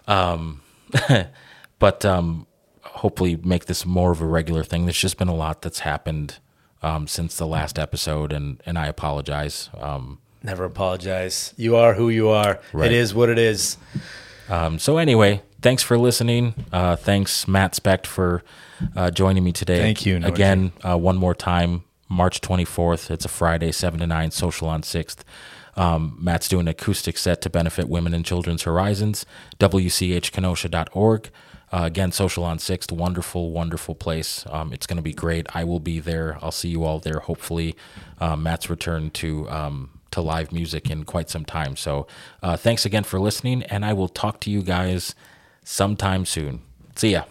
Um, (laughs) but um, hopefully make this more of a regular thing. There's just been a lot that's happened um, since the last episode, and and I apologize. Um, Never apologize. You are who you are. Right. It is what it is. um, so anyway, thanks for listening. Uh, thanks Matt Specht for uh, joining me today. Thank you, again. Uh, one more time, March 24th. It's a Friday, seven to nine. Social on Sixth. Um, Matt's doing an acoustic set to benefit Women and Children's Horizons. WCHKenosha.org. Uh, again, Social on Sixth. Wonderful, wonderful place. Um, it's going to be great. I will be there. I'll see you all there. Hopefully, uh, Matt's return to um, to live music in quite some time. So, uh, thanks again for listening, and I will talk to you guys sometime soon. See ya.